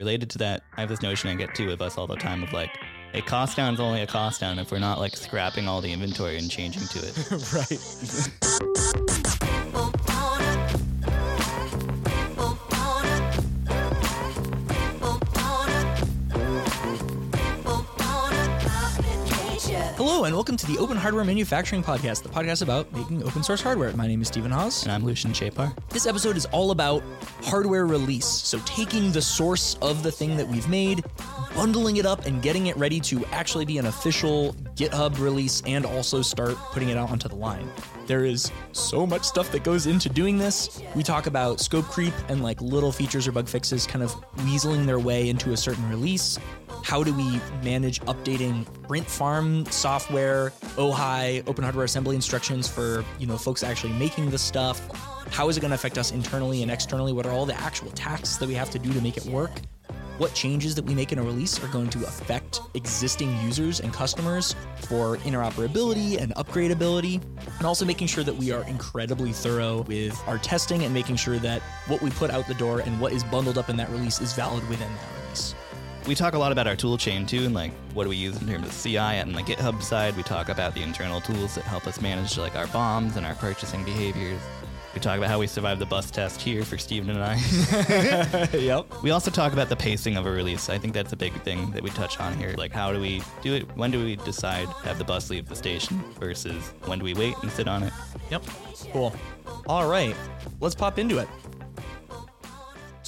Related to that, I have this notion I get to with us all the time of like, a cost down is only a cost down if we're not like scrapping all the inventory and changing to it. right. welcome to the Open Hardware Manufacturing Podcast, the podcast about making open source hardware. My name is Stephen Hawes. And I'm Lucian Chapar. This episode is all about hardware release. So, taking the source of the thing that we've made, bundling it up, and getting it ready to actually be an official GitHub release and also start putting it out onto the line. There is so much stuff that goes into doing this. We talk about scope creep and like little features or bug fixes kind of weaseling their way into a certain release. How do we manage updating print farm software, OHI, open hardware assembly instructions for, you know, folks actually making the stuff? How is it going to affect us internally and externally? What are all the actual tasks that we have to do to make it work? What changes that we make in a release are going to affect existing users and customers for interoperability and upgradability, and also making sure that we are incredibly thorough with our testing and making sure that what we put out the door and what is bundled up in that release is valid within that release. We talk a lot about our tool chain too, and like what do we use in terms of CI and the GitHub side. We talk about the internal tools that help us manage like our BOMs and our purchasing behaviors. We talk about how we survived the bus test here for Stephen and I. yep. We also talk about the pacing of a release. I think that's a big thing that we touch on here. Like, how do we do it? When do we decide to have the bus leave the station versus when do we wait and sit on it? Yep. Cool. All right. Let's pop into it.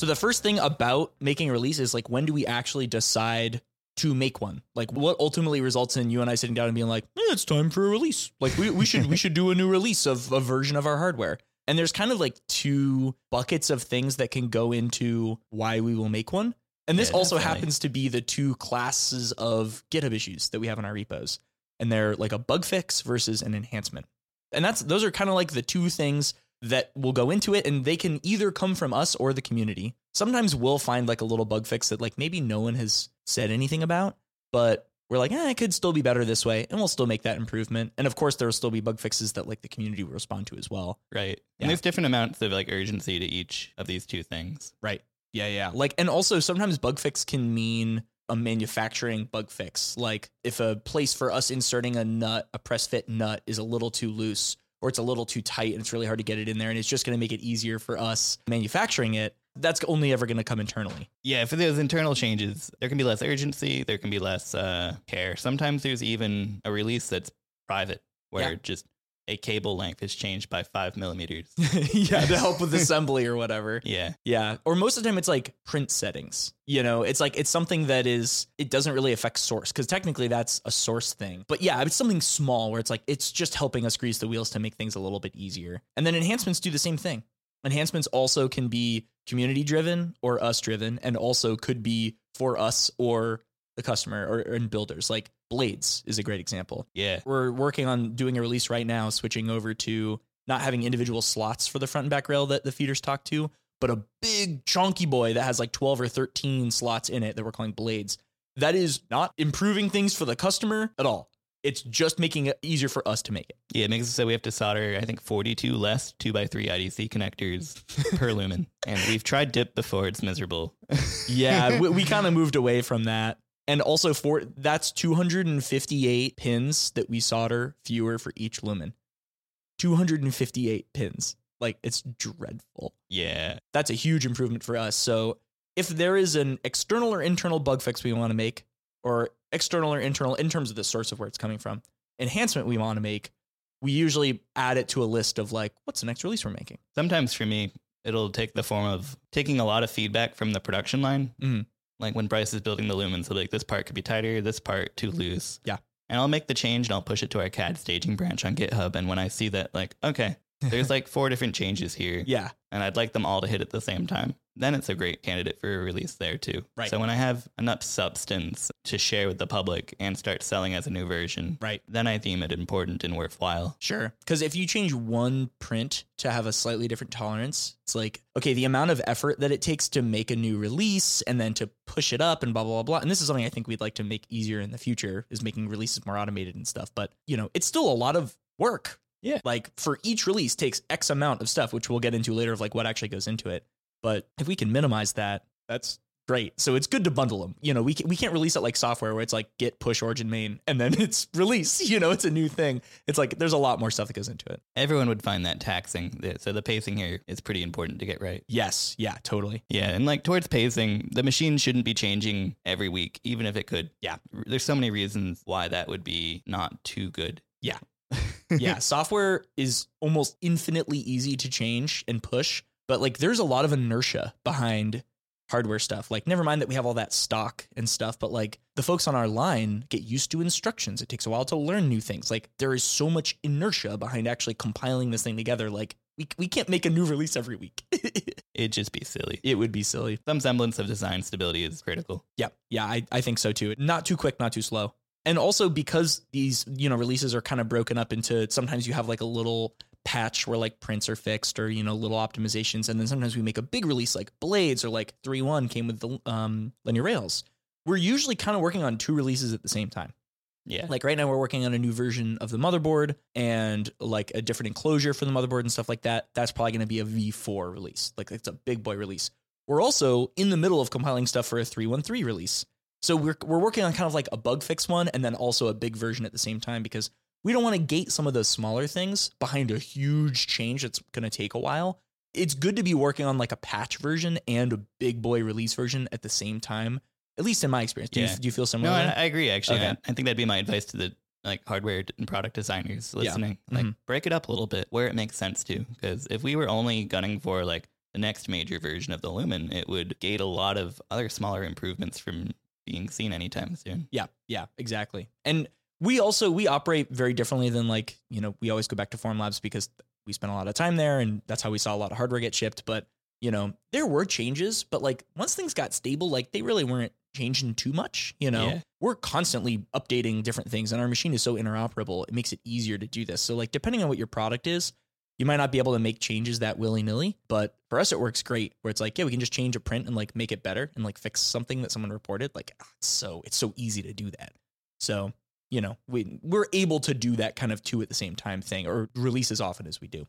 So the first thing about making a release is like when do we actually decide to make one? Like what ultimately results in you and I sitting down and being like, eh, it's time for a release. Like we, we should we should do a new release of a version of our hardware. And there's kind of like two buckets of things that can go into why we will make one. And this Yeah, also definitely. happens to be the two classes of GitHub issues that we have in our repos. And they're like a bug fix versus an enhancement. And that's those are kind of like the two things that will go into it and they can either come from us or the community. Sometimes we'll find like a little bug fix that like maybe no one has said anything about, but we're like, eh, it could still be better this way, and we'll still make that improvement. And of course, there will still be bug fixes that like the community will respond to as well. Right. Yeah. And there's different amounts of like urgency to each of these two things. Right. Yeah, yeah. Like, and also sometimes bug fix can mean a manufacturing bug fix. Like, if a place for us inserting a nut, a press fit nut, is a little too loose or it's a little too tight and it's really hard to get it in there, and it's just going to make it easier for us manufacturing it, that's only ever going to come internally. Yeah, for those internal changes, there can be less urgency, there can be less uh, care. Sometimes there's even a release that's private where Yeah. just a cable length is changed by five millimeters. yeah, to help with assembly or whatever. yeah. Yeah. Or most of the time it's like print settings. You know, it's like it's something that is it doesn't really affect source because technically that's a source thing. But yeah, it's something small where it's like it's just helping us grease the wheels to make things a little bit easier. And then enhancements do the same thing. Enhancements also can be community driven or us driven and also could be for us or the customer or and builders. Like Blades is a great example Yeah. we're working on doing a release right now, switching over to not having individual slots for the front and back rail that the feeders talk to, but a big chunky boy that has like 12 or 13 slots in it that we're calling blades. That is not improving things for the customer at all. It's just making it easier for us to make it. Yeah, it makes it so we have to solder, I think, 42 less 2x3 IDC connectors per lumen. And we've tried dip before, it's miserable. Yeah, we, we kind of moved away from that. And also for that's 258 pins that we solder fewer for each lumen. 258 pins. Like it's dreadful. Yeah. that's a huge improvement for us. So if there is an external or internal bug fix we want to make, or external or internal in terms of the source of where it's coming from, enhancement we want to make, we usually add it to a list of like, what's the next release we're making? Sometimes for me, it'll take the form of taking a lot of feedback from the production line. Mhm. Like when Bryce is building the lumens, he'll be like, this part could be tighter, this part too mm-hmm. loose. Yeah. And I'll make the change and I'll push it to our CAD staging branch on GitHub. And when I see that, like, okay, there's like four different changes here, Yeah. and I'd like them all to hit at the same time, then it's a great candidate for a release there too. Right. So when I have enough substance to share with the public and start selling as a new version, Right. then I deem it important and worthwhile. Sure. Because if you change one print to have a slightly different tolerance, it's like, okay, the amount of effort that it takes to make a new release and then to push it up and blah, blah, blah, blah. And this is something I think we'd like to make easier in the future is making releases more automated and stuff. But, you know, it's still a lot of work. Yeah. Like for each release takes X amount of stuff, which we'll get into later of like what actually goes into it. But if we can minimize that, that's great. So it's good to bundle them. You know, we, can, we can't release it like software where it's like git push origin main and then it's release. You know, it's a new thing. It's like there's a lot more stuff that goes into it. Everyone would find that taxing. So the pacing here is pretty important to get right. Yes. Yeah, totally. Yeah. And like towards pacing, the machine shouldn't be changing every week, even if it could. Yeah. There's so many reasons why that would be not too good. Yeah. yeah. Software is almost infinitely easy to change and push, but like there's a lot of inertia behind hardware stuff. Like, never mind that we have all that stock and stuff, but like the folks on our line get used to instructions. It takes a while to learn new things. Like, there is so much inertia behind actually compiling this thing together. Like, we, we can't make a new release every week. It'd just be silly. It would be silly. Some semblance of design stability is critical. Yeah. Yeah. I, I think so too. Not too quick, not too slow. And also because these, you know, releases are kind of broken up into sometimes you have like a little patch where like prints are fixed or you know little optimizations. And then sometimes we make a big release like blades or like 3.1 came with the um, linear rails. We're usually kind of working on two releases at the same time. Yeah. like right now we're working on a new version of the motherboard and like a different enclosure for the motherboard and stuff like that. That's probably going to be a v4 release. Like it's a big boy release. We're also in the middle of compiling stuff for a 313 release. So we're, we're working on kind of like a bug fix one and then also a big version at the same time because we don't want to gate some of those smaller things behind a huge change that's going to take a while. It's good to be working on like a patch version and a big boy release version at the same time. At least in my experience. Do, Yeah. you, do you feel No, similar? I, I agree. Actually, Okay. I, I think that'd be my advice to the like hardware and product designers listening. Like, Mhm. break it up a little bit where it makes sense to. Because if we were only gunning for like the next major version of the Lumen, it would gate a lot of other smaller improvements from being seen anytime soon. Yeah, yeah, exactly. And we also we operate very differently than like, you know, we always go back to Formlabs because we spent a lot of time there and that's how we saw a lot of hardware get shipped, but you know, there were changes, but like once things got stable, like they really weren't changing too much, you know. Yeah. We're constantly updating different things and our machine is so interoperable, it makes it easier to do this. So like depending on what your product is, you might not be able to make changes that willy-nilly, but for us it works great where it's like, yeah, we can just change a print and like make it better and like fix something that someone reported. Like ah, it's so it's so easy to do that. So, you know, we we're able to do that kind of two at the same time thing or release as often as we do.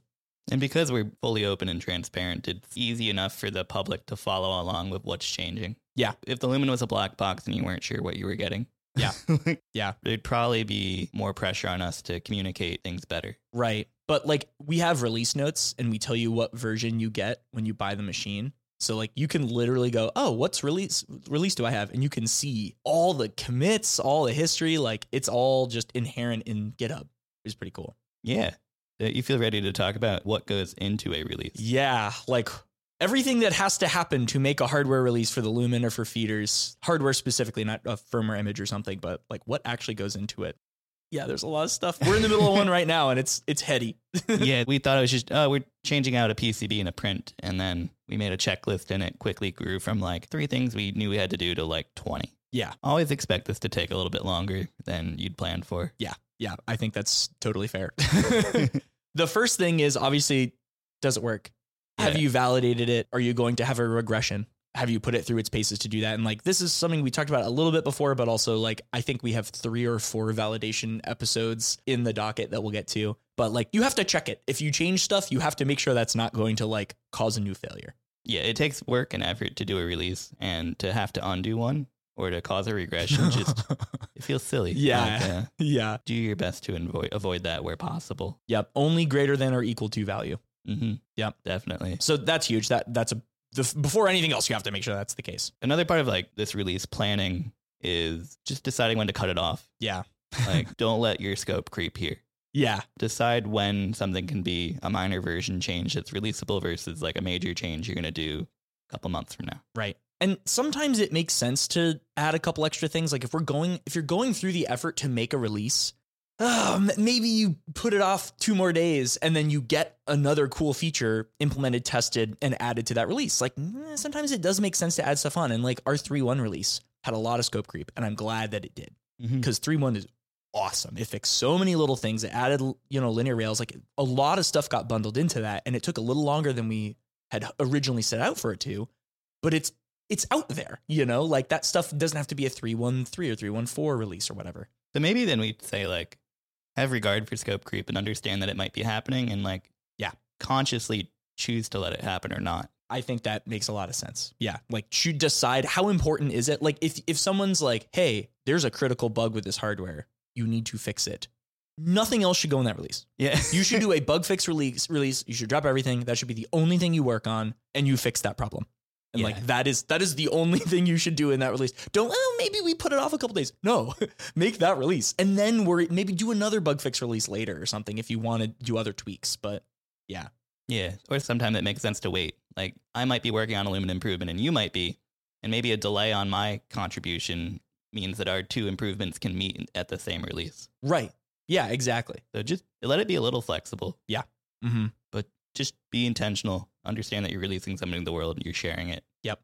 And because we're fully open and transparent, it's easy enough for the public to follow along with what's changing. Yeah. If the Lumen was a black box and you weren't sure what you were getting, Yeah. Yeah. there'd probably be more pressure on us to communicate things better. Right. But like we have release notes and we tell you what version you get when you buy the machine. So like you can literally go, "Oh, what's release release do I have?" and you can see all the commits, all the history, like it's all just inherent in GitHub. It's pretty cool. Yeah. You feel ready to talk about what goes into a release. Yeah, like everything that has to happen to make a hardware release for the Lumen or for feeders, hardware specifically, not a firmware image or something, but like what actually goes into it. Yeah, there's a lot of stuff. We're in the middle of one right now and it's it's heady. yeah, we thought it was just, oh, we're changing out a PCB and a print. And then we made a checklist and it quickly grew from like three things we knew we had to do to like 20. Yeah. Always expect this to take a little bit longer than you'd planned for. Yeah, yeah, I think that's totally fair. the first thing is obviously does it work? Have you validated it? Are you going to have a regression? Have you put it through its paces to do that? And like this is something we talked about a little bit before, but also like I think we have three or four validation episodes in the docket that we'll get to. But like you have to check it. If you change stuff, you have to make sure that's not going to like cause a new failure. Yeah, it takes work and effort to do a release and to have to undo one or to cause a regression just it feels silly. Yeah. Like, uh, yeah. do your best to avoid avoid that where possible. Yep. Only greater than or equal to value. Mm-hmm. Yep. definitely. So that's huge. That that's a the, before anything else, you have to make sure that's the case. Another part of like this release planning is just deciding when to cut it off. Yeah. Like, don't let your scope creep here. Yeah. Decide when something can be a minor version change that's releasable versus like a major change you're going to do a couple months from now. Right. And sometimes it makes sense to add a couple extra things. Like if we're going, if you're going through the effort to make a release, oh, maybe you put it off two more days and then you get another cool feature implemented, tested, and added to that release. Like mm, sometimes it does make sense to add stuff on. And like our 3.1 release had a lot of scope creep, and I'm glad that it did Mm-hmm. because 3.1 is awesome. It fixed so many little things. It added, you know, linear rails. Like a lot of stuff got bundled into that, and it took a little longer than we had originally set out for it to. But it's it's out there, you know. Like that stuff doesn't have to be a 3.1.3 or 3.1.4 release or whatever. So maybe then we'd say like have regard for scope creep and understand that it might be happening and like Yeah. consciously choose to let it happen or not. I think that makes a lot of sense. Yeah. Like should decide how important is it? Like if if someone's like, "Hey, there's a critical bug with this hardware. You need to fix it." Nothing else should go in that release. Yeah. You should do a bug fix release release. You should drop everything. That should be the only thing you work on and you fix that problem. And Yeah. like that is that is the only thing you should do in that release. Don't oh maybe we put it off a couple days. No. Make that release. And then we're maybe do another bug fix release later or something if you want to do other tweaks. But yeah. Yeah, or sometimes it makes sense to wait. Like I might be working on a Lumen improvement, and you might be, and maybe a delay on my contribution means that our two improvements can meet at the same release. Right. Yeah, exactly. So just let it be a little flexible, Mm-hmm. but just be intentional. Understand that you're releasing something to the world, and you're sharing it. Yep.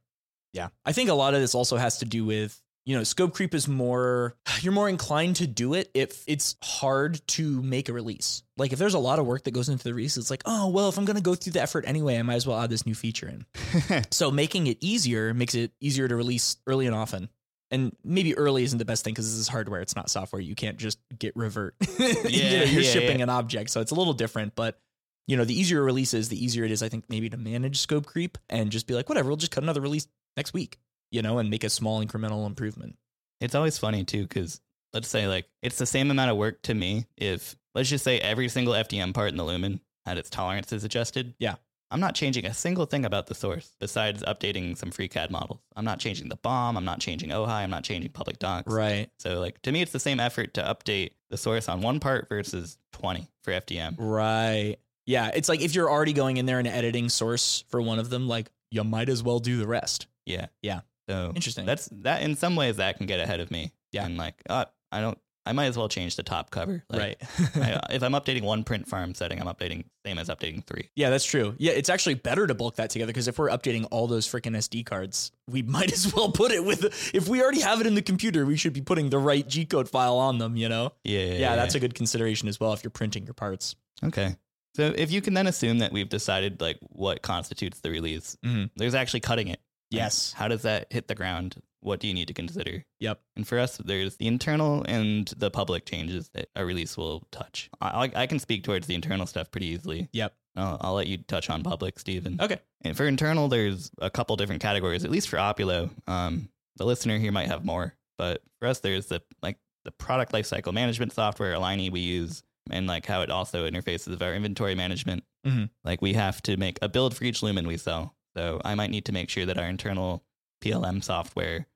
Yeah. I think a lot of this also has to do with, you know, scope creep is more, you're more inclined to do it if it's hard to make a release. Like if there's a lot of work that goes into the release, it's like, oh, well, if I'm going to go through the effort anyway, I might as well add this new feature in. so making it easier makes it easier to release early and often. And maybe early isn't the best thing because this is hardware. It's not software. You can't just git revert. you know, you're yeah, shipping yeah. an object. So it's a little different. But, you know, the easier a release is, the easier it is, I think, maybe to manage scope creep and just be like, whatever, we'll just cut another release next week, you know, and make a small incremental improvement. It's always funny too, because let's say like it's the same amount of work to me if let's just say every single FDM part in the Lumen had its tolerances adjusted. Yeah. I'm not changing a single thing about the source besides updating some FreeCAD models. I'm not changing the BOM. I'm not changing OHI. I'm not changing public docs. Right. So like to me, it's the same effort to update the source on one part versus 20 for FDM. Right. Yeah. It's like if you're already going in there and editing source for one of them, like you might as well do the rest. Yeah. Yeah. So Interesting. that's that in some ways that can get ahead of me. Yeah. And like, uh, I don't, I might as well change the top cover. Like, right. I, if I'm updating one print farm setting, I'm updating same as updating three. Yeah, that's true. Yeah, it's actually better to bulk that together because if we're updating all those freaking SD cards, we might as well put it with. If we already have it in the computer, we should be putting the right G code file on them. You know. Yeah. Yeah, that's a good consideration as well if you're printing your parts. okay. So if you can then assume that we've decided like what constitutes the release, Mhm. there's actually cutting it. Like, Yes. how does that hit the ground? What do you need to consider? Yep. And for us, there's the internal and the public changes that a release will touch. I, I I can speak towards the internal stuff pretty easily. Yep. I'll, I'll let you touch on public, Stephen. Okay. And for internal, there's a couple different categories, at least for Opulo. Um, the listener here might have more, but for us, there's the like the product lifecycle management software, Aligni, we use, and like how it also interfaces with our inventory management. Mhm. Like we have to make a build for each lumen we sell. So I might need to make sure that our internal PLM software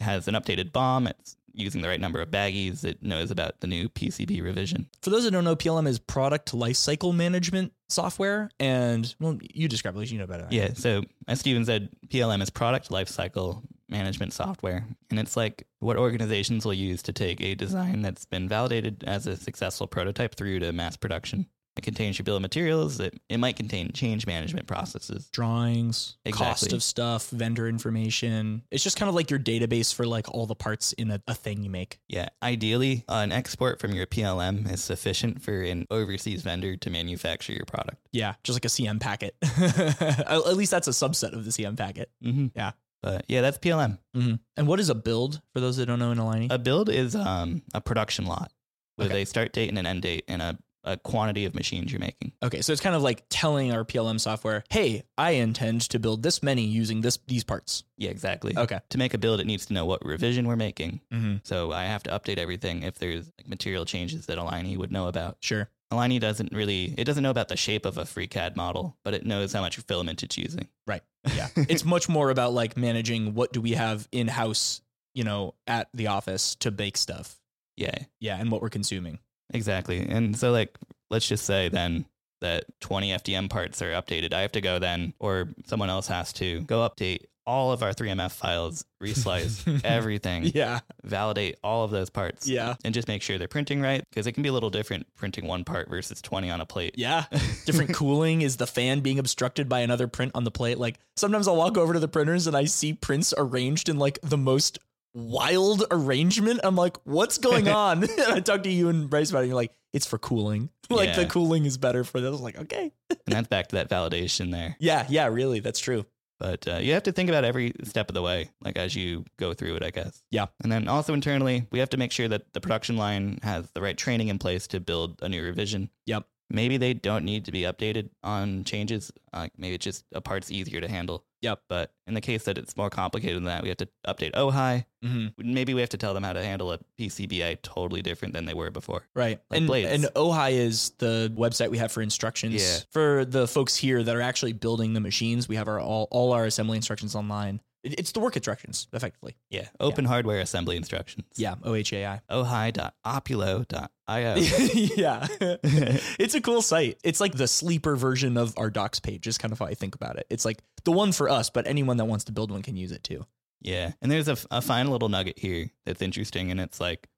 has an updated BOM. It's using the right number of baggies. It knows about the new PCB revision. For those that don't know, PLM is product lifecycle management software, and well, you describe it. You know better. Yeah. So as Stephen said, PLM is product lifecycle management software. And it's like what organizations will use to take a design that's been validated as a successful prototype through to mass production. It contains your bill of materials. It, it might contain change management processes. Drawings, exactly. cost of stuff, vendor information. It's just kind of like your database for like all the parts in a, a thing you make. Yeah. Ideally, an export from your PLM is sufficient for an overseas vendor to manufacture your product. Yeah, just like a CM packet. at at least that's a subset of the CM packet. Mm-hmm. Yeah. But yeah, that's PLM. Mm-hmm. And what is a build for those that don't know in Aligni? A build is um, a production lot with Okay. a start date and an end date and a, a quantity of machines you're making. okay, so it's kind of like telling our PLM software, "Hey, I intend to build this many using this these parts." Yeah, exactly. Okay. To make a build, it needs to know what revision we're making. Mm-hmm. So I have to update everything if there's like material changes that Aligni would know about. Sure. Aligni doesn't really, it doesn't know about the shape of a FreeCAD model, but it knows how much filament it's using. Right. Yeah. it's much more about like managing what do we have in house, you know, at the office to bake stuff. Yeah, Yeah, and what we're consuming. exactly. And so, like, let's just say then that 20 FDM parts are updated. I have to go then, or someone else has to go update all of our 3MF files, reslice everything, Yeah. validate all of those parts. Yeah. And just make sure they're printing right because it can be a little different printing one part versus 20 on a plate. Yeah. Different cooling. Is the fan being obstructed by another print on the plate? Like sometimes I'll walk over to the printers and I see prints arranged in like the most wild arrangement. I'm like, what's going on? and I talk to you and Bryce about it. And you're like, it's for cooling. Like the cooling is better for this. I was like, okay. and that's back to that validation there. Yeah. Yeah. Really. That's true. But uh, you have to think about every step of the way, like as you go through it, I guess. Yeah. And then also internally, we have to make sure that the production line has the right training in place to build a new revision. Yep. Maybe they don't need to be updated on changes. Like maybe it's just a part's easier to handle. Yep. But in the case that it's more complicated than that, we have to update OHI. Mm-hmm. Maybe we have to tell them how to handle a PCBA totally different than they were before. Right. Like and, blades. and OHI is the website we have for instructions. Yeah. For the folks here that are actually building the machines, we have our all, all our assembly instructions online. It- It's the work instructions, effectively. Yeah. Open hardware assembly instructions. Yeah. OHAI. ohi.opulo.io. yeah. it's a cool site. It's like the sleeper version of our docs page, is kind of how I think about it. It's like the one for us, but anyone that wants to build one can use it too. Yeah. And there's a, a fine little nugget here that's interesting. And it's like,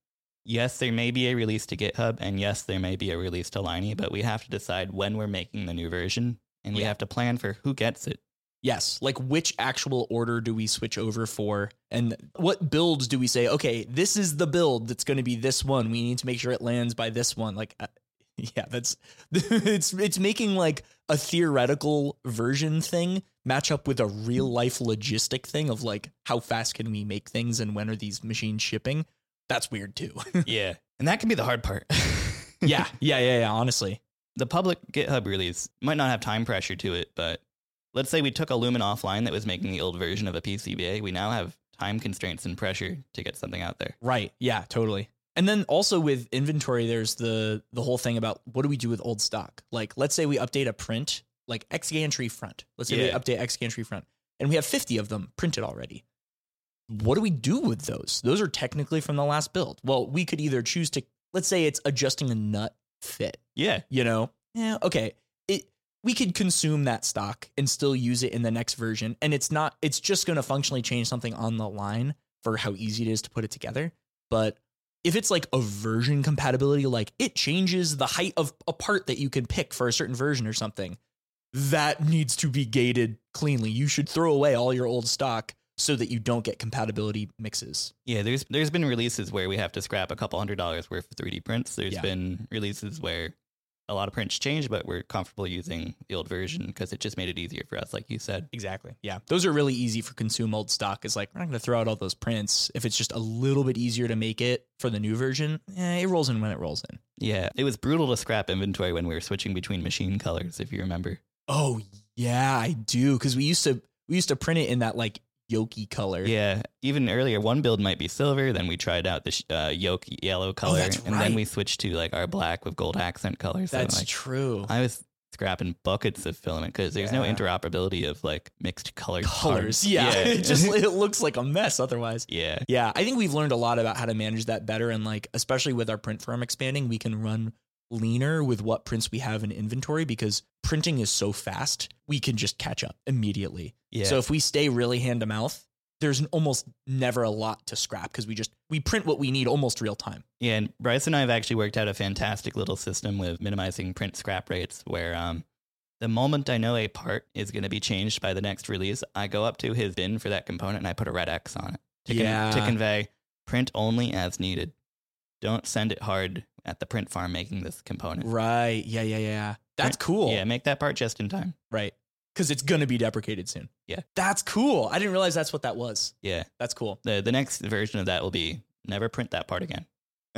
yes, there may be a release to GitHub, and yes, there may be a release to Liney, but we have to decide when we're making the new version. And we Yeah. have to plan for who gets it. Yes, like which actual order do we switch over for? And what builds do we say, okay, this is the build that's going to be this one. We need to make sure it lands by this one. Like, uh, yeah, that's it's it's making like a theoretical version thing match up with a real life logistic thing of like how fast can we make things and when are these machines shipping? That's weird too. yeah. And that can be the hard part. yeah, yeah, yeah, yeah. Honestly, the public GitHub release might not have time pressure to it, but let's say we took a Lumen offline that was making the old version of a PCBA. We now have time constraints and pressure to get something out there. Right. Yeah, totally. And then also with inventory, there's the the whole thing about what do we do with old stock? Like, let's say we update a print, like X Xgantry front. Let's say Yeah. we update X Xgantry front, and we have 50 of them printed already. What do we do with those? Those are technically from the last build. Well, we could either choose to, let's say it's adjusting a nut fit. Yeah. You know, yeah, okay. We could consume that stock and still use it in the next version, and it's not. It's just going to functionally change something on the line for how easy it is to put it together. But if it's like a version compatibility, like it changes the height of a part that you can pick for a certain version or something, that needs to be gated cleanly. You should throw away all your old stock so that you don't get compatibility mixes. Yeah, there's there's been releases where we have to scrap a couple hundred dollars worth of 3D prints. There's Yeah. been releases where a lot of prints change, but we're comfortable using the old version because it just made it easier for us, like you said. Exactly. Yeah. Those are really easy for consume old stock. It's like, we're not going to throw out all those prints. If it's just a little bit easier to make it for the new version, eh, it rolls in when it rolls in. Yeah, it was brutal to scrap inventory when we were switching between machine colors, if you remember. Oh, yeah, I do. Cause we used to, we used to print it in that like yolky color. Yeah, even earlier, one build might be silver. Then we tried out the sh- uh, yolk yellow color, Oh, and right. then we switched to like our black with gold accent colors. So, That's like, true. I was scrapping buckets of filament because there's no interoperability of like mixed colored Colors. parts. Yeah. it just, it looks like a mess otherwise. yeah, Yeah, I think we've learned a lot about how to manage that better. And like, especially with our print firm expanding, we can run leaner with what prints we have in inventory because printing is so fast, we can just catch up immediately. yeah. So if we stay really hand to mouth, there's almost never a lot to scrap because we just we print what we need almost real time. Yeah, and Bryce and I have actually worked out a fantastic little system with minimizing print scrap rates where um, the moment I know a part is going to be changed by the next release, I go up to his bin for that component and I put a red X on it to, con- to convey print only as needed. Don't send it hard at the print farm making this component. Right. Yeah. Yeah. Yeah. That's cool. Yeah, make that part just in time. Right. Because it's gonna be deprecated soon. Yeah. That's cool. I didn't realize that's what that was. Yeah. That's cool. The the next version of that will be never print that part again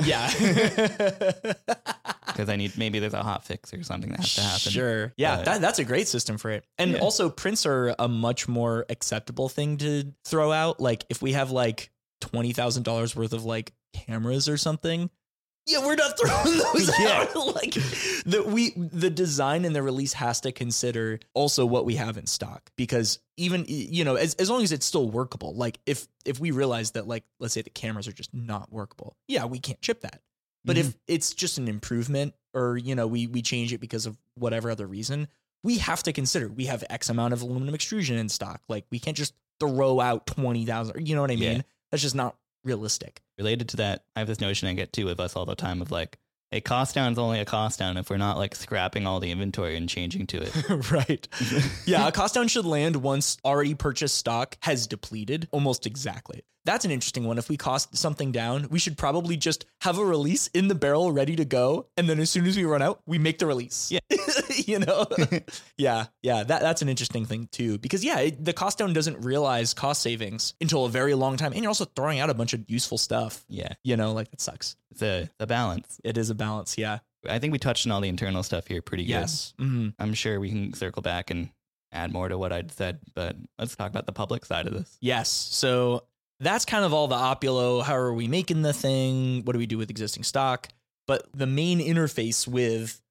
Yeah. because I need maybe there's a hot fix or something that has to happen. Sure. Yeah, that, that's a great system for it. And Yeah. also, prints are a much more acceptable thing to throw out. Like, if we have like $20,000 worth of like cameras or something. Yeah, we're not throwing those Yeah. out. like the we the design and the release has to consider also what we have in stock because even you know as, as long as it's still workable. Like if if we realize that like let's say the cameras are just not workable, yeah, we can't chip that. But if mm-hmm. it's just an improvement or, you know, we we change it because of whatever other reason, we have to consider we have X amount of aluminum extrusion in stock. Like we can't just throw out 20,000, you know what I mean? Yeah. That's just not realistic. related to that, I have this notion I get too with us all the time of like, a cost down is only a cost down if we're not like scrapping all the inventory and changing to it. right. Yeah, a cost down should land once already purchased stock has depleted almost exactly. That's an interesting one. If we cost something down, we should probably just have a release in the barrel ready to go. And then as soon as we run out, we make the release. Yeah. you know? yeah. Yeah. That, that's an interesting thing too. Because yeah, it, the cost down doesn't realize cost savings until a very long time. And you're also throwing out a bunch of useful stuff. yeah, You know, like that sucks. it's a the balance. It is a balance. Yeah. I think we touched on all the internal stuff here pretty good. Yes. hmm I'm sure we can circle back and add more to what I'd said, but let's talk about the public side of this. Yes. So that's kind of all the Opulo. How are we making the thing? What do we do with existing stock? But the main interface with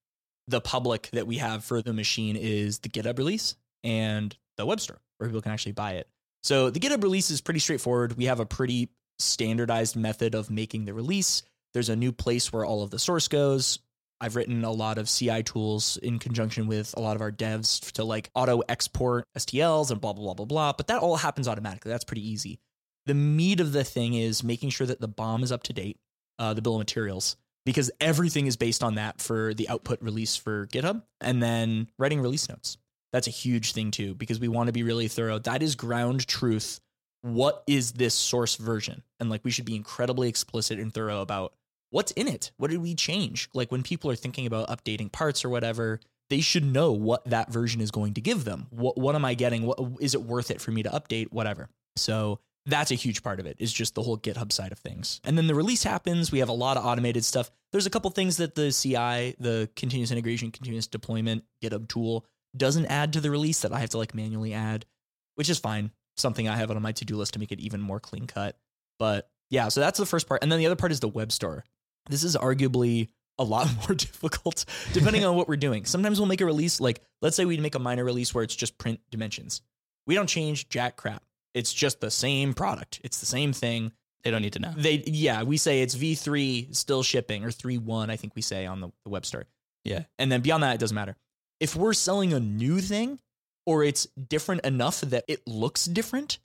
the public that we have for the machine is the GitHub release and the web store where people can actually buy it. So the GitHub release is pretty straightforward. We have a pretty standardized method of making the release. There's a new place where all of the source goes. I've written a lot of CI tools in conjunction with a lot of our devs to like auto export STLs and blah, blah, blah, blah, blah. But that all happens automatically. That's pretty easy. The meat of the thing is making sure that the BOM is up to date, uh, the bill of materials, because everything is based on that for the output release for GitHub. And then writing release notes. That's a huge thing too, because we want to be really thorough. That is ground truth. What is this source version? And like we should be incredibly explicit and thorough about what's in it. What did we change? Like when people are thinking about updating parts or whatever, they should know what that version is going to give them. What what am I getting? What is it worth it for me to update? Whatever. So that's a huge part of it is just the whole GitHub side of things. And then the release happens. We have a lot of automated stuff. There's a couple things that the CI, the continuous integration, continuous deployment GitHub tool doesn't add to the release that I have to like manually add, which is fine. Something I have on my to-do list to make it even more clean cut. But yeah, so that's the first part. And then the other part is the web store. This is arguably a lot more difficult depending on what we're doing. Sometimes we'll make a release like let's say we make a minor release where it's just print dimensions. We don't change jack crap. It's just the same product. It's the same thing. They don't need to know. They yeah, we say it's V3 still shipping or 3.1 I think we say on the, the web store. Yeah. And then beyond that it doesn't matter. If we're selling a new thing or it's different enough that it looks different,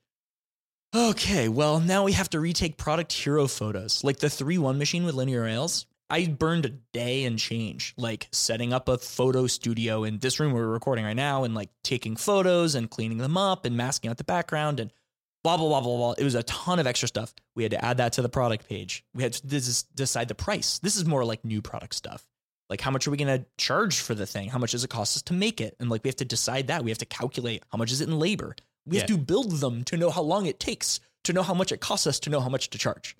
Okay, well, now we have to retake product hero photos. Like the 3 1 machine with linear rails. I burned a day and change, like setting up a photo studio in this room we're recording right now and like taking photos and cleaning them up and masking out the background and blah, blah, blah, blah, blah. It was a ton of extra stuff. We had to add that to the product page. We had to dis- decide the price. This is more like new product stuff. Like, how much are we going to charge for the thing? How much does it cost us to make it? And like, we have to decide that. We have to calculate how much is it in labor. We have to build them to know how long it takes, to know how much it costs us, to know how much to charge,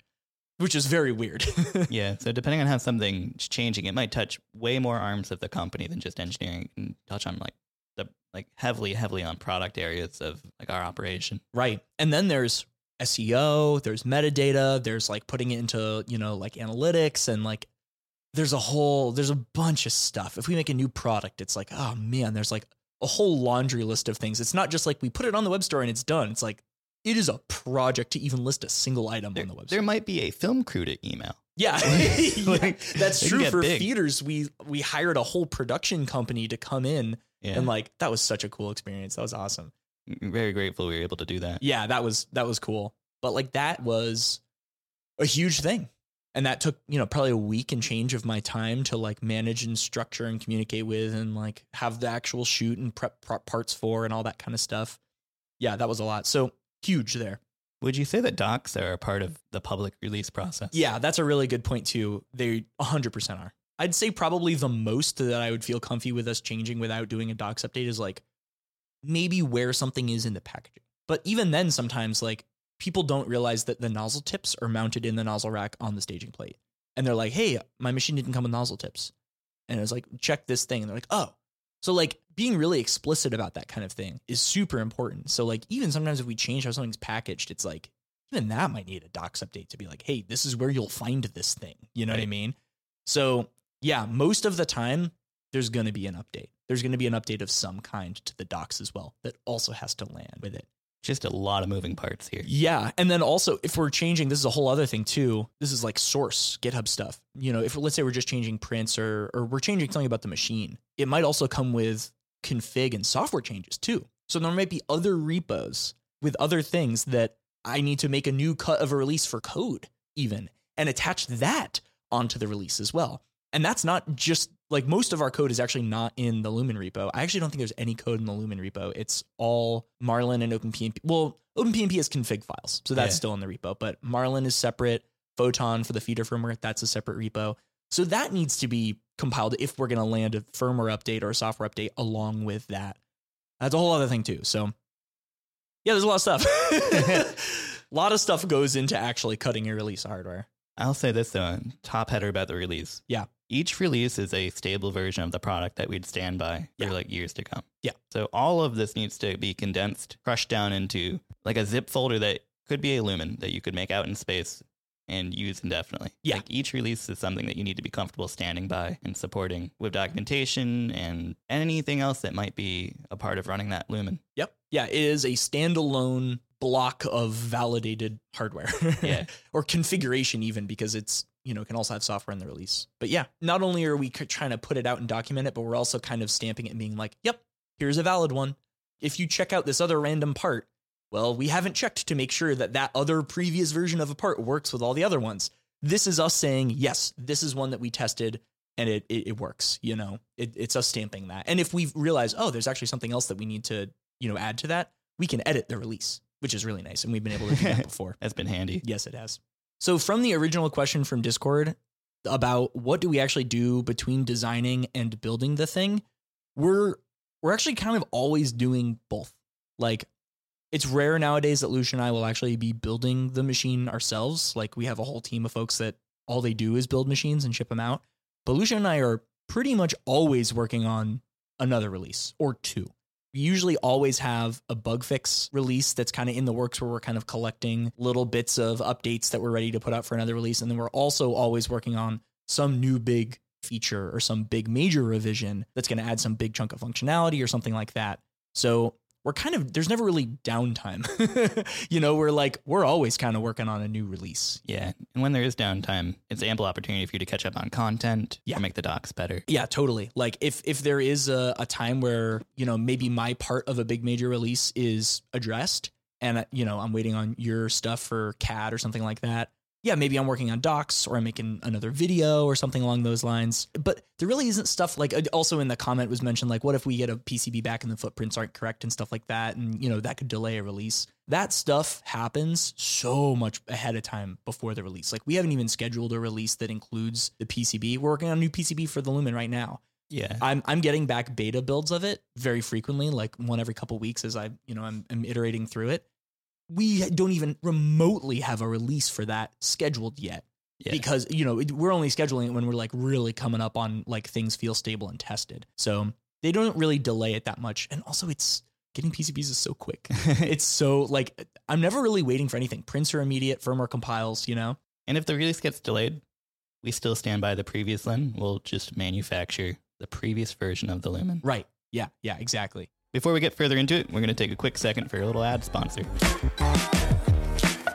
which is very weird. Yeah. So depending on how something's changing, it might touch way more arms of the company than just engineering and touch on like the like heavily, heavily on product areas of like our operation. right. And then there's SEO, there's metadata, there's like putting it into, you know, like analytics and like there's a whole there's a bunch of stuff. If we make a new product, it's like, oh man, there's like a whole laundry list of things. It's not just like we put it on the web store and it's done. It's like it is a project to even list a single item There, on the website. there might be a film crew to email. Yeah, Like, that's true. For big. theaters, we we hired a whole production company to come in, Yeah. and like that was such a cool experience. That was awesome. Mm-hmm. very grateful we were able to do that. Yeah, that was that was cool. But like that was a huge thing, and that took you know probably a week and change of my time to like manage and structure and communicate with, and like have the actual shoot and prep, prep parts for, and all that kind of stuff. Yeah, that was a lot. So huge there. Would you say that docs are a part of the public release process? Yeah, that's a really good point too. They 100% are. I'd say probably the most that I would feel comfy with us changing without doing a docs update is like maybe where something is in the packaging. But even then, sometimes like people don't realize that the nozzle tips are mounted in the nozzle rack on the staging plate. And they're like, hey, my machine didn't come with nozzle tips. And it was like, check this thing. And they're like, oh. So like being really explicit about that kind of thing is super important. So like even sometimes if we change how something's packaged, it's like even that might need a docs update to be like, hey, this is where you'll find this thing. You know what I mean? So yeah, most of the time there's going to be an update. There's going to be an update of some kind to the docs as well that also has to land with it. Just a lot of moving parts here. Yeah, and then also if we're changing, this is a whole other thing too. This is like source GitHub stuff. You know, if let's say we're just changing prints or or we're changing something about the machine, it might also come with config and software changes too. So there might be other repos with other things that I need to make a new cut of a release for code even and attach that onto the release as well. And that's not just like most of our code is actually not in the Lumen repo. I actually don't think there's any code in the Lumen repo. It's all Marlin and OpenPNP. Well, OpenPNP has config files, so that's Yeah. still in the repo. But Marlin is separate. Photon for the feeder firmware, that's a separate repo. So that needs to be compiled if we're going to land a firmware update or a software update along with that. That's a whole other thing too. So yeah, there's a lot of stuff. a lot of stuff goes into actually cutting your release hardware. I'll say this though, top header about the release. Yeah. Each release is a stable version of the product that we'd stand by Yeah. for like years to come. Yeah. So all of this needs to be condensed, crushed down into like a zip folder that could be a Lumen that you could make out in space and use indefinitely. Yeah. Like each release is something that you need to be comfortable standing by and supporting with documentation and anything else that might be a part of running that Lumen. Yep. Yeah, it is a standalone block of validated hardware. Yeah. or configuration even because it's, you know, can also have software in the release. But yeah, not only are we trying to put it out and document it, but we're also kind of stamping it and being like, "Yep, here's a valid one." If you check out this other random part, well, we haven't checked to make sure that that other previous version of a part works with all the other ones. This is us saying, "Yes, this is one that we tested and it it, it works." You know, it, it's us stamping that. And if we realize, "Oh, there's actually something else that we need to, you know, add to that," we can edit the release, which is really nice. And we've been able to do that before. That's been handy. Yes, it has. So, from the original question from Discord about what do we actually do between designing and building the thing, we're we're actually kind of always doing both. Like, it's rare nowadays that Lucian and I will actually be building the machine ourselves. Like, we have a whole team of folks that all they do is build machines and ship them out. But Lucian and I are pretty much always working on another release or two. We usually always have a bug fix release that's kind of in the works where we're kind of collecting little bits of updates that we're ready to put out for another release. And then we're also always working on some new big feature or some big major revision that's going to add some big chunk of functionality or something like that. So we're kind of, there's never really downtime. you know, we're like, we're always kind of working on a new release. Yeah. And when there is downtime, it's ample opportunity for you to catch up on content Yeah. make the docs better. Yeah, totally. Like if if there is a, a time where you know maybe my part of a big major release is addressed, and you know I'm waiting on your stuff for CAD or something like that. Yeah, maybe I'm working on docs or I'm making another video or something along those lines. But there really isn't stuff like uh, also in the comment was mentioned like what if we get a PCB back and the footprints aren't correct and stuff like that, and you know that could delay a release. That stuff happens so much ahead of time before the release. Like we haven't even scheduled a release that includes the PCB. We're working on a new PCB for the Lumen right now. Yeah. I'm I'm getting back beta builds of it very frequently, like one every couple weeks as I you know I'm, I'm iterating through it. We don't even remotely have a release for that scheduled yet Yeah. because you know we're only scheduling it when we're like really coming up on like things feel stable and tested. So they don't really delay it that much, and also it's getting PCBs is so quick. it's so like I'm never really waiting for anything. Prints are immediate, firmware compiles. You know, And if the release gets delayed, we still stand by the previous Lin. We'll just manufacture the previous version of the Lumen. right? Yeah, yeah, exactly. Before we get further into it, we're going to take a quick second for a little ad sponsor.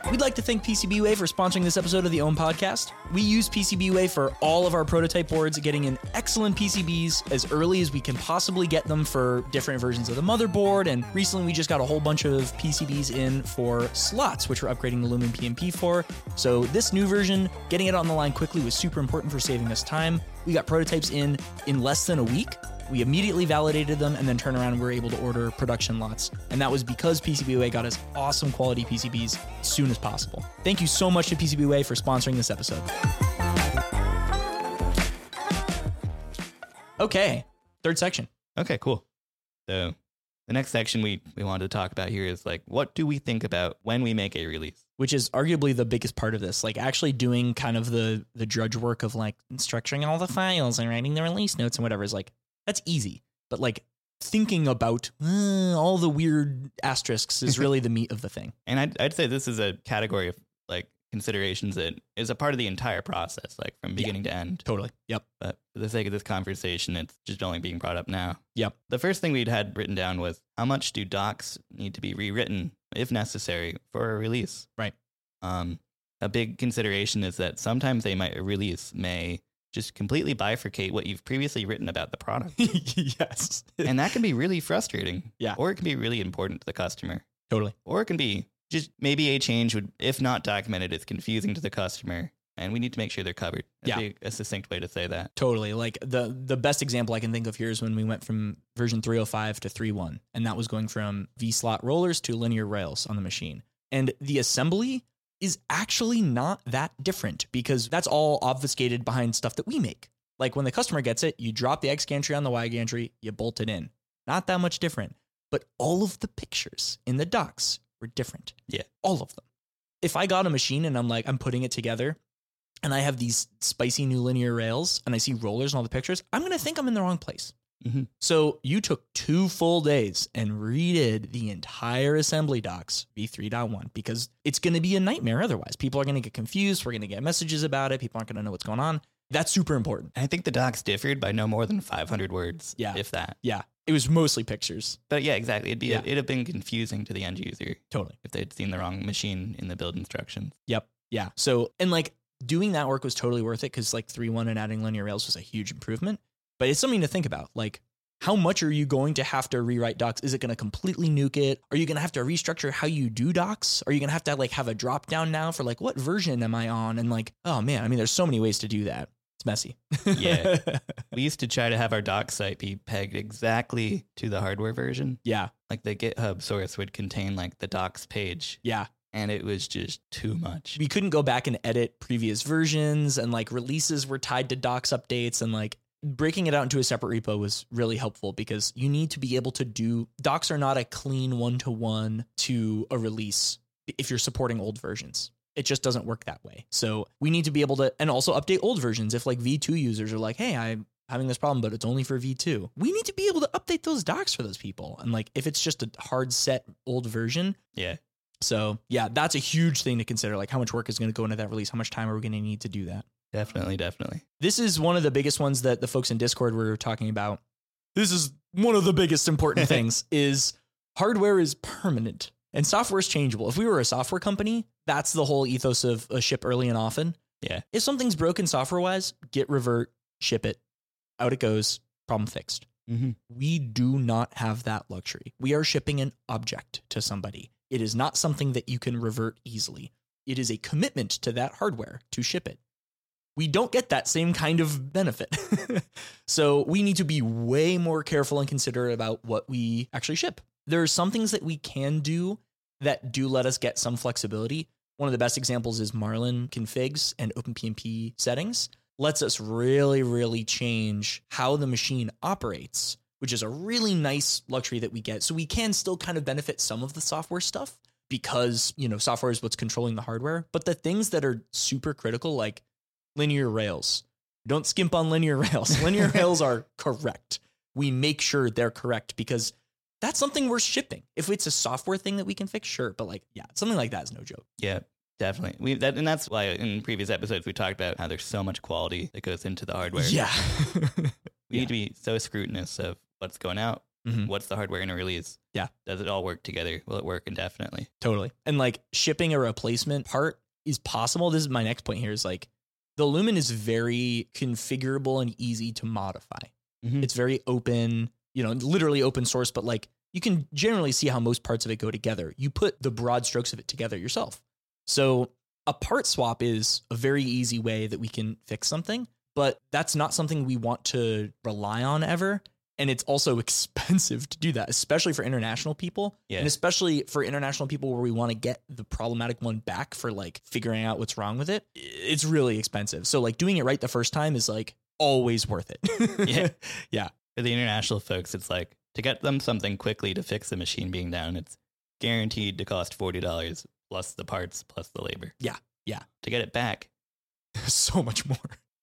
We'd like to thank PCBWay for sponsoring this episode of the OHM Podcast. We use PCBWay for all of our prototype boards, getting in excellent PCBs as early as we can possibly get them for different versions of the motherboard. And recently, we just got a whole bunch of PCBs in for slots, which we're upgrading the Lumen PnP for. So this new version, getting it on the line quickly was super important for saving us time. We got prototypes in in less than a week. We immediately validated them and then turned around and we were able to order production lots. And that was because PCBWay got us awesome quality PCBs as soon as possible. Thank you so much to PCBWay for sponsoring this episode. Okay, third section. Okay, cool. So the next section we, we wanted to talk about here is like, what do we think about when we make a release? which is arguably the biggest part of this like actually doing kind of the the drudge work of like structuring all the files and writing the release notes and whatever is like that's easy but like thinking about uh, all the weird asterisks is really the meat of the thing And I'd, I'd say this is a category of like considerations that is a part of the entire process, like from beginning to end. totally yep But for the sake of this conversation, it's just only being brought up now. Yep. The first thing we'd had written down was how much do docs need to be rewritten, if necessary, for a release? Right. Um, a big consideration is that sometimes they might a release may just completely bifurcate what you've previously written about the product. yes and that can be really frustrating. Yeah. Or it can be really important to the customer. totally Or it can be just maybe a change would, if not documented, it's confusing to the customer. And we need to make sure they're covered. That'd Yeah. be a succinct way to say that. Totally. Like the the best example I can think of here is when we went from version 305 to 3.1, and that was going from V slot rollers to linear rails on the machine. And the assembly is actually not that different because that's all obfuscated behind stuff that we make. Like when the customer gets it, you drop the X gantry on the Y gantry, you bolt it in. Not that much different. But all of the pictures in the docs were different. Yeah. All of them. If I got a machine and I'm like, I'm putting it together, and I have these spicy new linear rails and I see rollers and all the pictures, I'm going to think I'm in the wrong place. Mhm. So you took two full days and redid the entire assembly docs v3.1 because it's going to be a nightmare otherwise. People are going to get confused. We're going to get messages about it. People aren't going to know what's going on. That's super important. I think the docs differed by no more than 500 words. Yeah. If that. Yeah. It was mostly pictures. But yeah, exactly. It'd be Yeah. it'd have been confusing to the end user Totally. if they'd seen the wrong machine in the build instructions. Yep. Yeah. So, and like doing that work was totally worth it because like 3 1 and adding linear rails was a huge improvement. But it's something to think about. Like, how much are you going to have to rewrite docs? Is it going to completely nuke it? Are you going to have to restructure how you do docs? Are you going to have to like have a drop down now for like what version am I on? And like, oh man, I mean, there's so many ways to do that. It's messy. Yeah. We used to try to have our doc site be pegged exactly to the hardware version. yeah. Like the GitHub source would contain like the docs page, Yeah. and it was just too much. we couldn't go back and edit previous versions and like releases were tied to docs updates and like breaking it out into a separate repo was really helpful because you need to be able to do docs are not a clean one to one to a release if you're supporting old versions it just doesn't work that way so we need to be able to and also update old versions if like v2 users are like hey i'm having this problem but it's only for v2 we need to be able to update those docs for those people and like if it's just a hard set old version Yeah. so yeah, that's a huge thing to consider. Like how much work is going to go into that release? How much time are we going to need to do that? Definitely, definitely. This is one of the biggest ones that the folks in Discord were talking about. This is one of the biggest important things is hardware is permanent and software is changeable. If we were a software company, that's the whole ethos of a ship early and often. Yeah. If something's broken software wise, git revert, ship it, out it goes, problem fixed. Mm-hmm. We do not have that luxury. We are shipping an object to somebody. It is not something that you can revert easily. It is a commitment to that hardware to ship it. We don't get that same kind of benefit. so we need to be way more careful and considerate about what we actually ship. There are some things that we can do that do let us get some flexibility. One of the best examples is Marlin configs and OpenPnP settings lets us really, really change how the machine operates, which is a really nice luxury that we get. So we can still kind of benefit some of the software stuff because, you know, software is what's controlling the hardware. But the things that are super critical, like linear rails, don't skimp on linear rails. Linear rails are correct. We make sure they're correct because that's something we're shipping. If it's a software thing that we can fix, sure. But like, yeah, something like that is no joke. Yeah, definitely. We that and that's why in previous episodes we talked about how there's so much quality that goes into the hardware. Yeah. We need to be so scrutinous of what's going out, Mhm. what's the hardware going to release. Yeah. Does it all work together? Will it work indefinitely? Totally. And like shipping a replacement part is possible. This is my next point here is like the Lumen is very configurable and easy to modify. Mhm. It's very open, you know, literally open source, but like you can generally see how most parts of it go together. You put the broad strokes of it together yourself. So a part swap is a very easy way that we can fix something, but that's not something we want to rely on ever. And it's also expensive to do that, especially for international people. Yeah. And especially for international people where we want to get the problematic one back for like figuring out what's wrong with it. It's really expensive. So like doing it right the first time is like always worth it. Yeah. yeah. For the international folks, it's like to get them something quickly to fix the machine being down, it's guaranteed to cost forty dollars plus the parts plus the labor. Yeah. Yeah. To get it back, so much more.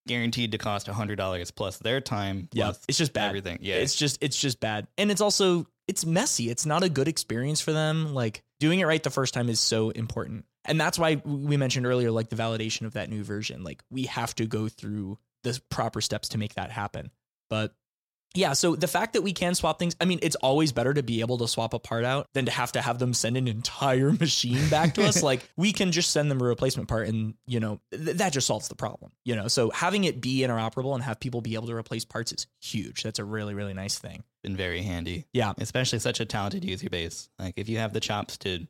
guaranteed to cost hundred dollars plus their time Yeah. It's just bad. everything. Yeah. It's just it's just bad. And it's also it's messy. It's not a good experience for them. Like doing it right the first time is so important. And that's why we mentioned earlier like the validation of that new version. Like we have to go through the proper steps to make that happen. But yeah, so the fact that we can swap things, I mean, it's always better to be able to swap a part out than to have to have them send an entire machine back to us. like we can just send them a replacement part and, you know, th- that just solves the problem, you know? So having it be interoperable and have people be able to replace parts is huge. That's a really, really nice thing. been very handy. Yeah. Especially such a talented user base. Like if you have the chops to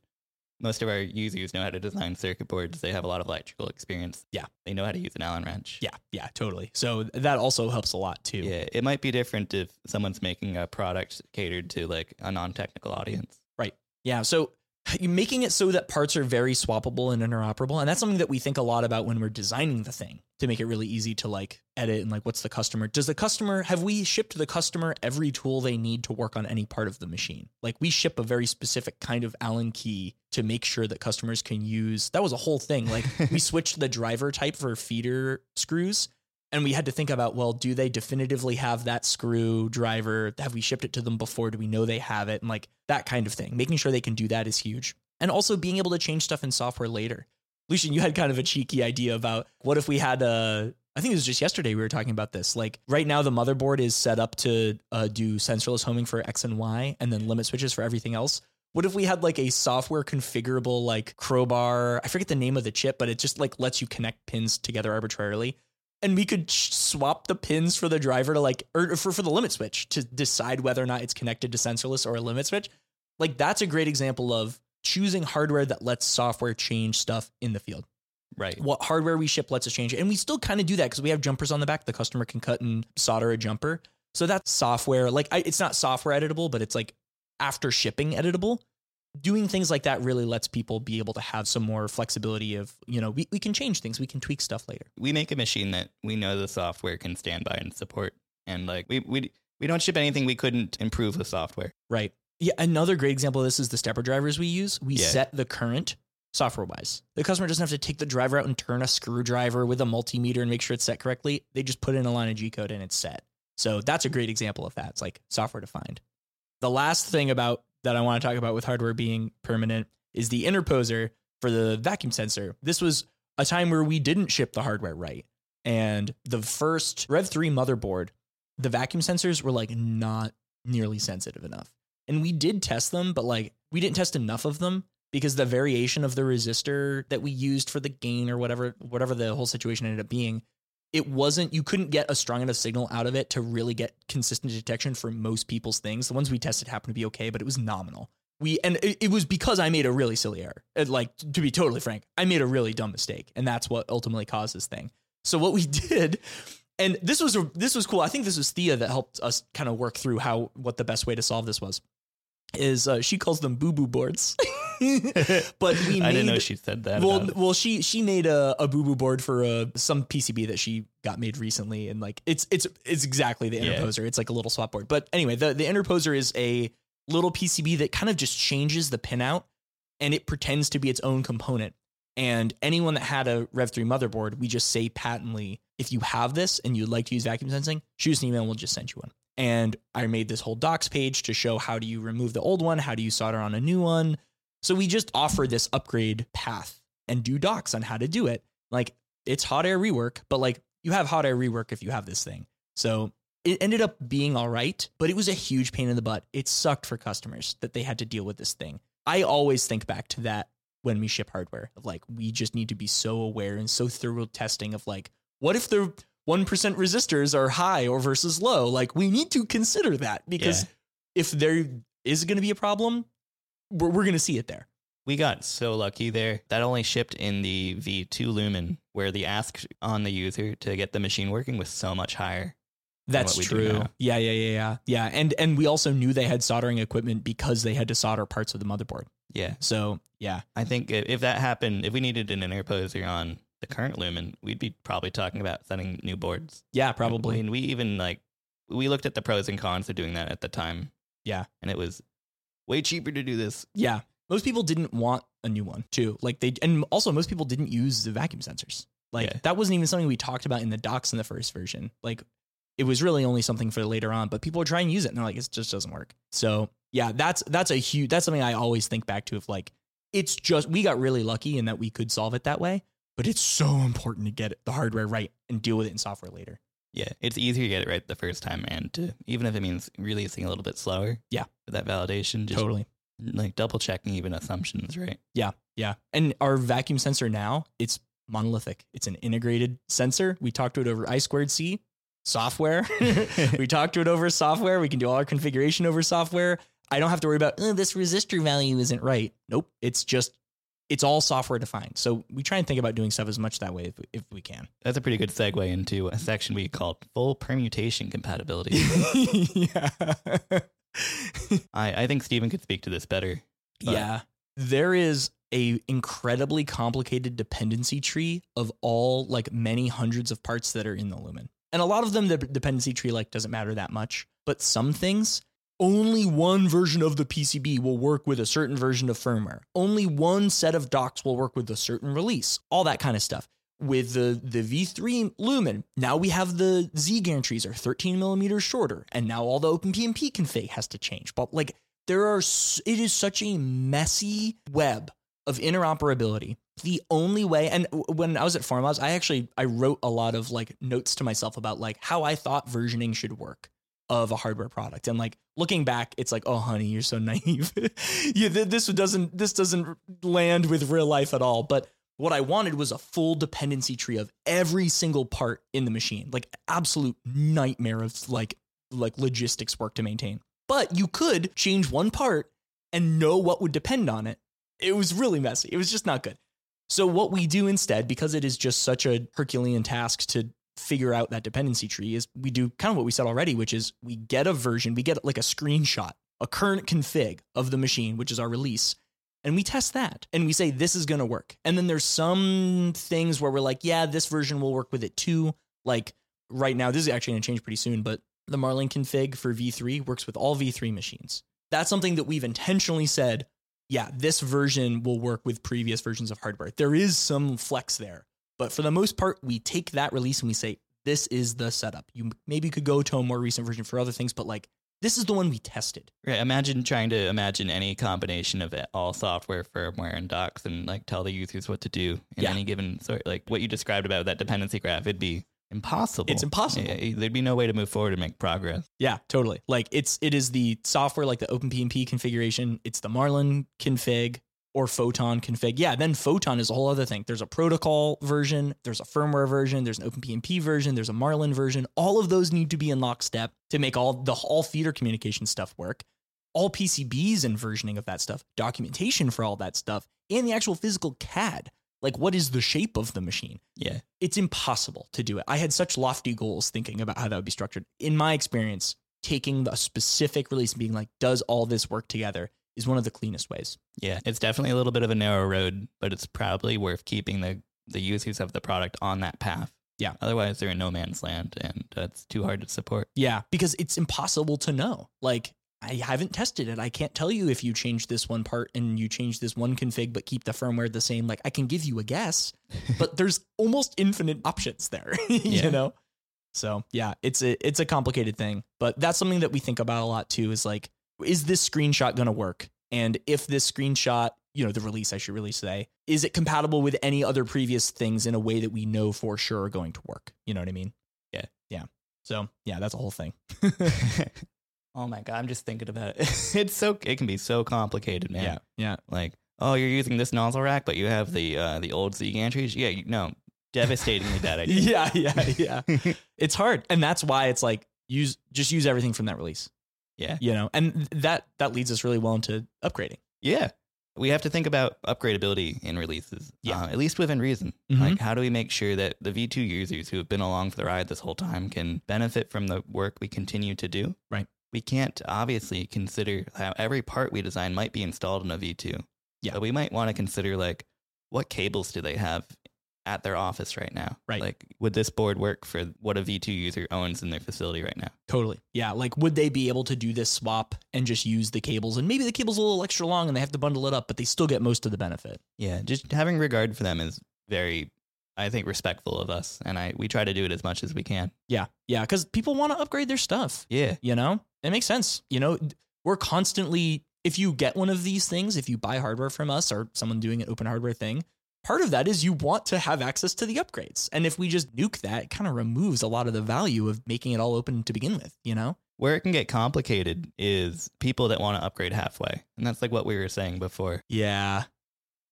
most of our users know how to design circuit boards. They have a lot of electrical experience. Yeah. They know how to use an Allen wrench. Yeah, yeah, totally. So that also helps a lot too. Yeah. It might be different if someone's making a product catered to like a non technical audience. Right. Yeah. So making it so that parts are very swappable and interoperable and that's something that we think a lot about when we're designing the thing to make it really easy to like edit and like what's the customer? Does the customer have we shipped the customer every tool they need to work on any part of the machine? Like we ship a very specific kind of allen key to make sure that customers can use that was a whole thing like we switched the driver type for feeder screws and we had to think about well do they definitively have that screwdriver? Have we shipped it to them before? Do we know they have it? And like that kind of thing. Making sure they can do that is huge. And also being able to change stuff in software later. Lucian you had kind of a cheeky idea about what if we had a I think it was just yesterday we were talking about this. Like right now, the motherboard is set up to uh, do sensorless homing for X and Y, and then limit switches for everything else. What if we had like a software configurable like crossbar? I forget the name of the chip, but it just like lets you connect pins together arbitrarily and we could swap the pins for the driver to like or for, for the limit switch to decide whether or not it's connected to sensorless or a limit switch. Like that's a great example of choosing hardware that lets software change stuff in the field. Right. what hardware we ship lets us change it. And we still kind of do that because we have jumpers on the back. The customer can cut and solder a jumper. So that's software. Like I, it's not software editable but it's like after shipping editable doing things like that really lets people be able to have some more flexibility of you know we, we can change things we can tweak stuff later We make a machine that we know the software can stand by and support, and like we we we don't ship anything we couldn't improve the software. Right. Yeah. Another great example of this is the stepper drivers we use. We Yeah. set the current software wise. The customer doesn't have to take the driver out and turn a screwdriver with a multimeter and make sure it's set correctly. They just put in a line of G code and it's set. So that's a great example of that. It's like software defined. The last thing about that I want to talk about with hardware being permanent is the interposer for the vacuum sensor. This was a time where we didn't ship the hardware right. And the first Rev 3 motherboard, the vacuum sensors were like not nearly sensitive enough. And we did test them, but like we didn't test enough of them because the variation of the resistor that we used for the gain or whatever whatever the whole situation ended up being, it wasn't you couldn't get a strong enough signal out of it to really get consistent detection for most people's things. The ones we tested happened to be okay, but it was nominal. We and it, it was because I made a really silly error. Like to be totally frank, I made a really dumb mistake, and that's what ultimately caused this thing. So what we did, and this was this was cool. I think this was Thea that helped us kind of work through how what the best way to solve this was. Is uh, she calls them boo boo boards, but we made, I didn't know she said that. well, well, she she made a, a boo boo board for uh, some PCB that she got made recently, and like it's it's it's exactly the Yeah. interposer. It's like a little swap board. But anyway, the the interposer is a little PCB that kind of just changes the pinout, and it pretends to be its own component. And anyone that had a Rev three motherboard, we just say patently, if you have this and you'd like to use vacuum sensing, shoot us an email and we'll just send you one. And I made this whole docs page to show how do you remove the old one, how do you solder on a new one. So we just offer this upgrade path and do docs on how to do it. Like it's hot air rework, but like you have hot air rework if you have this thing. So it ended up being all right, but it was a huge pain in the butt. It sucked for customers that they had to deal with this thing. I always think back to that when we ship hardware of like we just need to be so aware and so thorough testing of like what if the 1% resistors are high or versus low? Like we need to consider that because Yeah. if there is going to be a problem, we're, we're going to see it there. we got so lucky there. That only shipped in the V2 Lumen, where the ask on the user to get the machine working was so much higher. That's what we do true. Yeah, yeah, yeah, yeah. Yeah, and and we also knew they had soldering equipment because they had to solder parts of the motherboard. Yeah, So, yeah. I think if that happened, if we needed an interposer on the current Lumen, we'd be probably talking about sending new boards. Yeah, I probably. mean, we even like we looked at the pros and cons of doing that at the time. Yeah. and it was way cheaper to do this. Yeah. Most people didn't want a new one, too. Like they and also most people didn't use the vacuum sensors. Like Yeah. that wasn't even something we talked about in the docs in the first version. Like it was really only something for later on, but people were trying to use it and they're like, it just doesn't work. So yeah, that's that's a huge that's something I always think back to of like it's just we got really lucky in that we could solve it that way, but it's so important to get the hardware right and deal with it in software later. Yeah, it's easier to get it right the first time, and to even if it means releasing a little bit slower. Yeah. for that validation, just totally. like double checking even assumptions, right? Yeah. Yeah. And our vacuum sensor now, it's monolithic. It's an integrated sensor. We talk to it over I squared C software. we talk to it over software. We can do all our configuration over software. I don't have to worry about "Oh, this resistor value isn't right. Nope. It's just it's all software defined. So we try and think about doing stuff as much that way if, if we can. That's a pretty good segue into a section we called full permutation compatibility. yeah. I, I think Stephen could speak to this better. yeah. there is a incredibly complicated dependency tree of all like many hundreds of parts that are in the lumen. And a lot of them the dependency tree like doesn't matter that much, but some things only one version of the PCB will work with a certain version of firmware. Only one set of docs will work with a certain release. All that kind of stuff. With the, the V3 Lumen, now we have the Z gantries are 13 millimeters shorter, and now all the OpenPnP config has to change. But like there are, it is such a messy web of interoperability. The only way, and when I was at Formlabs, I actually I wrote a lot of like notes to myself about like how I thought versioning should work of a hardware product. And like looking back, it's like, oh, honey, you're so naive. yeah, this doesn't this doesn't land with real life at all. But what I wanted was a full dependency tree of every single part in the machine, like absolute nightmare of like like logistics work to maintain. But you could change one part and know what would depend on it. It was really messy. It was just not good. So what we do instead, because it is just such a Herculean task to figure out that dependency tree is we do kind of what we said already, which is we get a version, we get like a screenshot, a current config of the machine, which is our release, and we test that and we say this is going to work. And then there's some things where we're like, yeah, this version will work with it too. Like right now, this is actually going to change pretty soon, but the Marlin config for V3 works with all V3 machines. That's something that we've intentionally said, yeah, this version will work with previous versions of hardware. There is some flex there but for the most part, we take that release and we say, this is the setup. You maybe could go to a more recent version for other things, but like this is the one we tested. Right. Imagine trying to imagine any combination of it, all software, firmware, and docs, and like tell the users what to do in yeah. any given sort. Like what you described about that dependency graph, it'd be impossible. It's impossible. There'd be no way to move forward and make progress. Yeah, totally. Like it's it is the software, like the OpenPnP configuration. It's the Marlin config or Photon config. Yeah, then Photon is a whole other thing. There's a protocol version, there's a firmware version, there's an OpenPnP version, there's a Marlin version. All of those need to be in lockstep to make all the all feeder communication stuff work. All PCBs and versioning of that stuff, documentation for all that stuff, and the actual physical CAD. Like, what is the shape of the machine? Yeah. It's impossible to do it. I had such lofty goals thinking about how that would be structured. In my experience, taking a specific release and being like, does all this work together? Is one of the cleanest ways. Yeah, it's definitely a little bit of a narrow road, but it's probably worth keeping the the users of the product on that path. Yeah. Otherwise, they're in no man's land, and uh, that's too hard to support. Yeah, because it's impossible to know. Like, I haven't tested it. I can't tell you if you change this one part and you change this one config, but keep the firmware the same. Like, I can give you a guess, but there's almost infinite options there. you yeah. know. So yeah, it's a it's a complicated thing, but that's something that we think about a lot too. Is like is this screenshot going to work? And if this screenshot, you know, the release, I should really say, is it compatible with any other previous things in a way that we know for sure are going to work? You know what I mean? Yeah. Yeah. So yeah, that's a whole thing. oh my God. I'm just thinking about it. it's so, it can be so complicated, man. Yeah. Yeah. Like, oh, you're using this nozzle rack, but you have the, uh, the old Z gantries. Yeah. You, no, devastatingly bad idea. yeah. Yeah. Yeah. it's hard. And that's why it's like, use, just use everything from that release. Yeah. You know, and that that leads us really well into upgrading. Yeah. We have to think about upgradability in releases. Yeah. Uh, at least within reason. Mm-hmm. Like, how do we make sure that the V2 users who have been along for the ride this whole time can benefit from the work we continue to do? Right. We can't obviously consider how every part we design might be installed in a V2. Yeah. But we might want to consider, like, what cables do they have at their office right now. Right. Like, would this board work for what a V2 user owns in their facility right now? Totally. Yeah. Like, would they be able to do this swap and just use the cables? And maybe the cable's a little extra long and they have to bundle it up, but they still get most of the benefit. Yeah. Just having regard for them is very, I think, respectful of us. And I, we try to do it as much as we can. Yeah. Yeah. Cause people want to upgrade their stuff. Yeah. You know, it makes sense. You know, we're constantly, if you get one of these things, if you buy hardware from us or someone doing an open hardware thing, part of that is you want to have access to the upgrades. And if we just nuke that, it kind of removes a lot of the value of making it all open to begin with, you know? Where it can get complicated is people that want to upgrade halfway. And that's like what we were saying before. Yeah.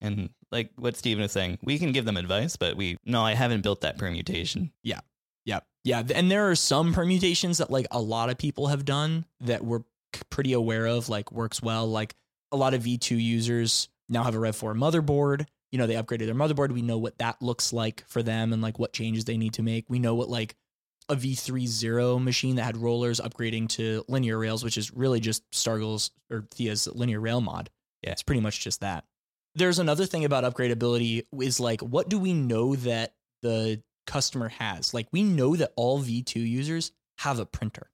And like what Stephen was saying, we can give them advice, but we, no, I haven't built that permutation. Yeah. Yeah. Yeah. And there are some permutations that like a lot of people have done that we're pretty aware of, like works well. Like a lot of V2 users now have a Rev 4 motherboard you know, they upgraded their motherboard. We know what that looks like for them and like what changes they need to make. We know what like a V30 machine that had rollers upgrading to linear rails, which is really just Stargle's or Thea's linear rail mod. Yeah. It's pretty much just that. there's another thing about upgradability is like, what do we know that the customer has? Like, we know that all V2 users have a printer.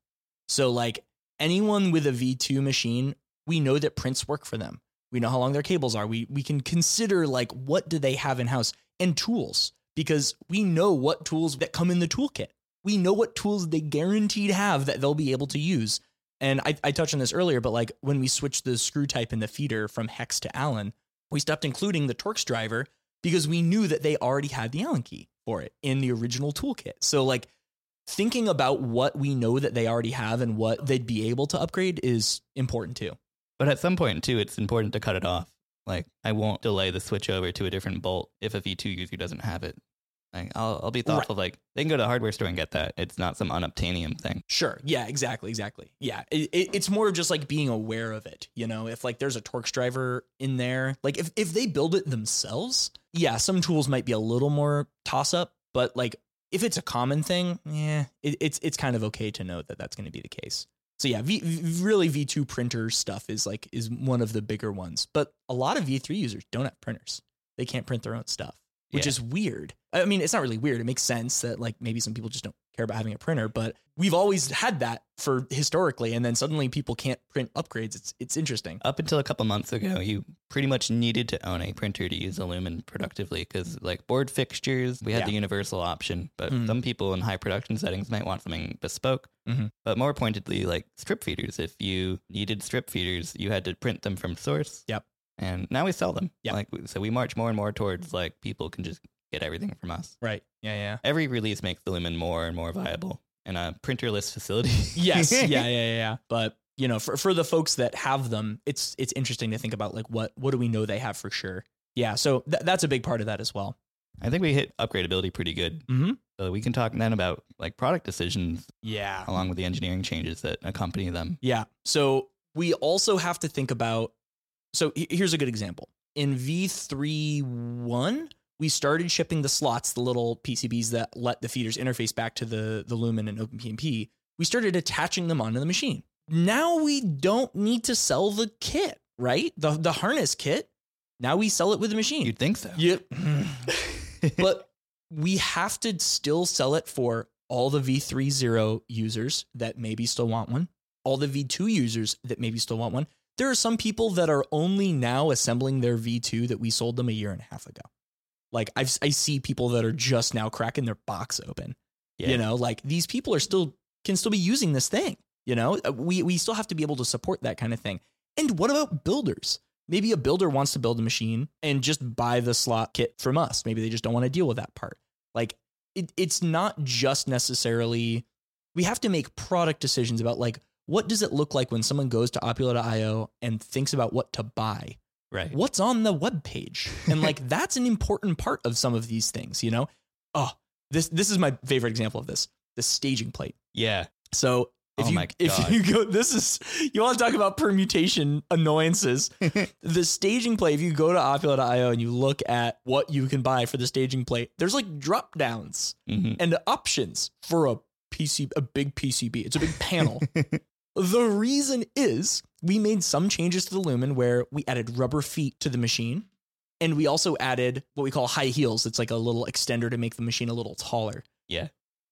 So, like, anyone with a V2 machine, we know that prints work for them. We know how long their cables are. We we can consider like what do they have in house and tools because we know what tools that come in the toolkit. We know what tools they guaranteed have that they'll be able to use. And I, I touched on this earlier, but like when we switched the screw type in the feeder from hex to Allen, we stopped including the Torx driver because we knew that they already had the Allen key for it in the original toolkit. So like thinking about what we know that they already have and what they'd be able to upgrade is important too. But at some point too, it's important to cut it off. Like I won't delay the switch over to a different bolt if a V2 user doesn't have it. Like I'll I'll be thoughtful. Like they can go to the hardware store and get that. It's not some unobtainium thing. Sure. Yeah. Exactly. Exactly. Yeah. It, it, it's more of just like being aware of it. You know, if like there's a Torx driver in there, like if if they build it themselves, yeah, some tools might be a little more toss up. But like if it's a common thing, yeah, it, it's it's kind of okay to know that that's going to be the case. So yeah, v, v- really V2 printer stuff is like is one of the bigger ones. But a lot of V3 users don't have printers. They can't print their own stuff, which Yeah. is weird. I mean, it's not really weird. It makes sense that like maybe some people just don't care about having a printer, but we've always had that for historically and then suddenly people can't print upgrades. It's it's interesting. Up until a couple months ago, you pretty much needed to own a printer to use Lumen productively because, like board fixtures, we had Yeah. the universal option. But Mhm. some people in high production settings might want something bespoke. Mhm. But more pointedly, like strip feeders. If you needed strip feeders, you had to print them from source. Yep. And now we sell them. Yep. Like so, we march more and more towards like people can just get everything from us. Right. Yeah, yeah. Every release makes the Lumen more and more viable in a printerless facility. Yes. yeah, yeah, yeah, yeah. But you know, for for the folks that have them, it's it's interesting to think about like what what do we know they have for sure. Yeah, so th- that's a big part of that as well. I think we hit upgradability pretty good. Mm-hmm. So we can talk then about like product decisions Yeah. along with the engineering changes that accompany them. Yeah. So we also have to think about. So here's a good example. In V3.1, we started shipping the slots, the little PCBs that let the feeders interface back to the, the Lumen and OpenPnP. We started attaching them onto the machine. Now we don't need to sell the kit, right? The, the harness kit. Now we sell it with the machine. You'd think so. Yep. but we have to still sell it for all the V30 users that maybe still want one, all the V2 users that maybe still want one. There are some people that are only now assembling their V2 that we sold them a year and a half ago. Like I've, I see people that are just now cracking their box open. Yeah. You know, like these people are still can still be using this thing. You know, Uh, we we still have to be able to support that kind of thing. And what about builders? Maybe a builder wants to build a machine and just buy the slot kit from us. Maybe they just don't want to deal with that part. Like it, it's not just necessarily we have to make product decisions about like what does it look like when someone goes to opulo.io and thinks about what to buy Right. what's on the web page and like that's an important part of some of these things you know oh this this is my favorite example of this the staging plate Yeah. so if Oh you if you go this is you want to talk about permutation annoyances the staging plate if you go to opulo.io and you look at what you can buy for the staging plate there's like drop downs hmm and options for a PC, a big PCB. It's a big panel. The reason is we made some changes to the Lumen where we added rubber feet to the machine. And we also added what we call high heels. It's like a little extender to make the machine a little taller. Yeah.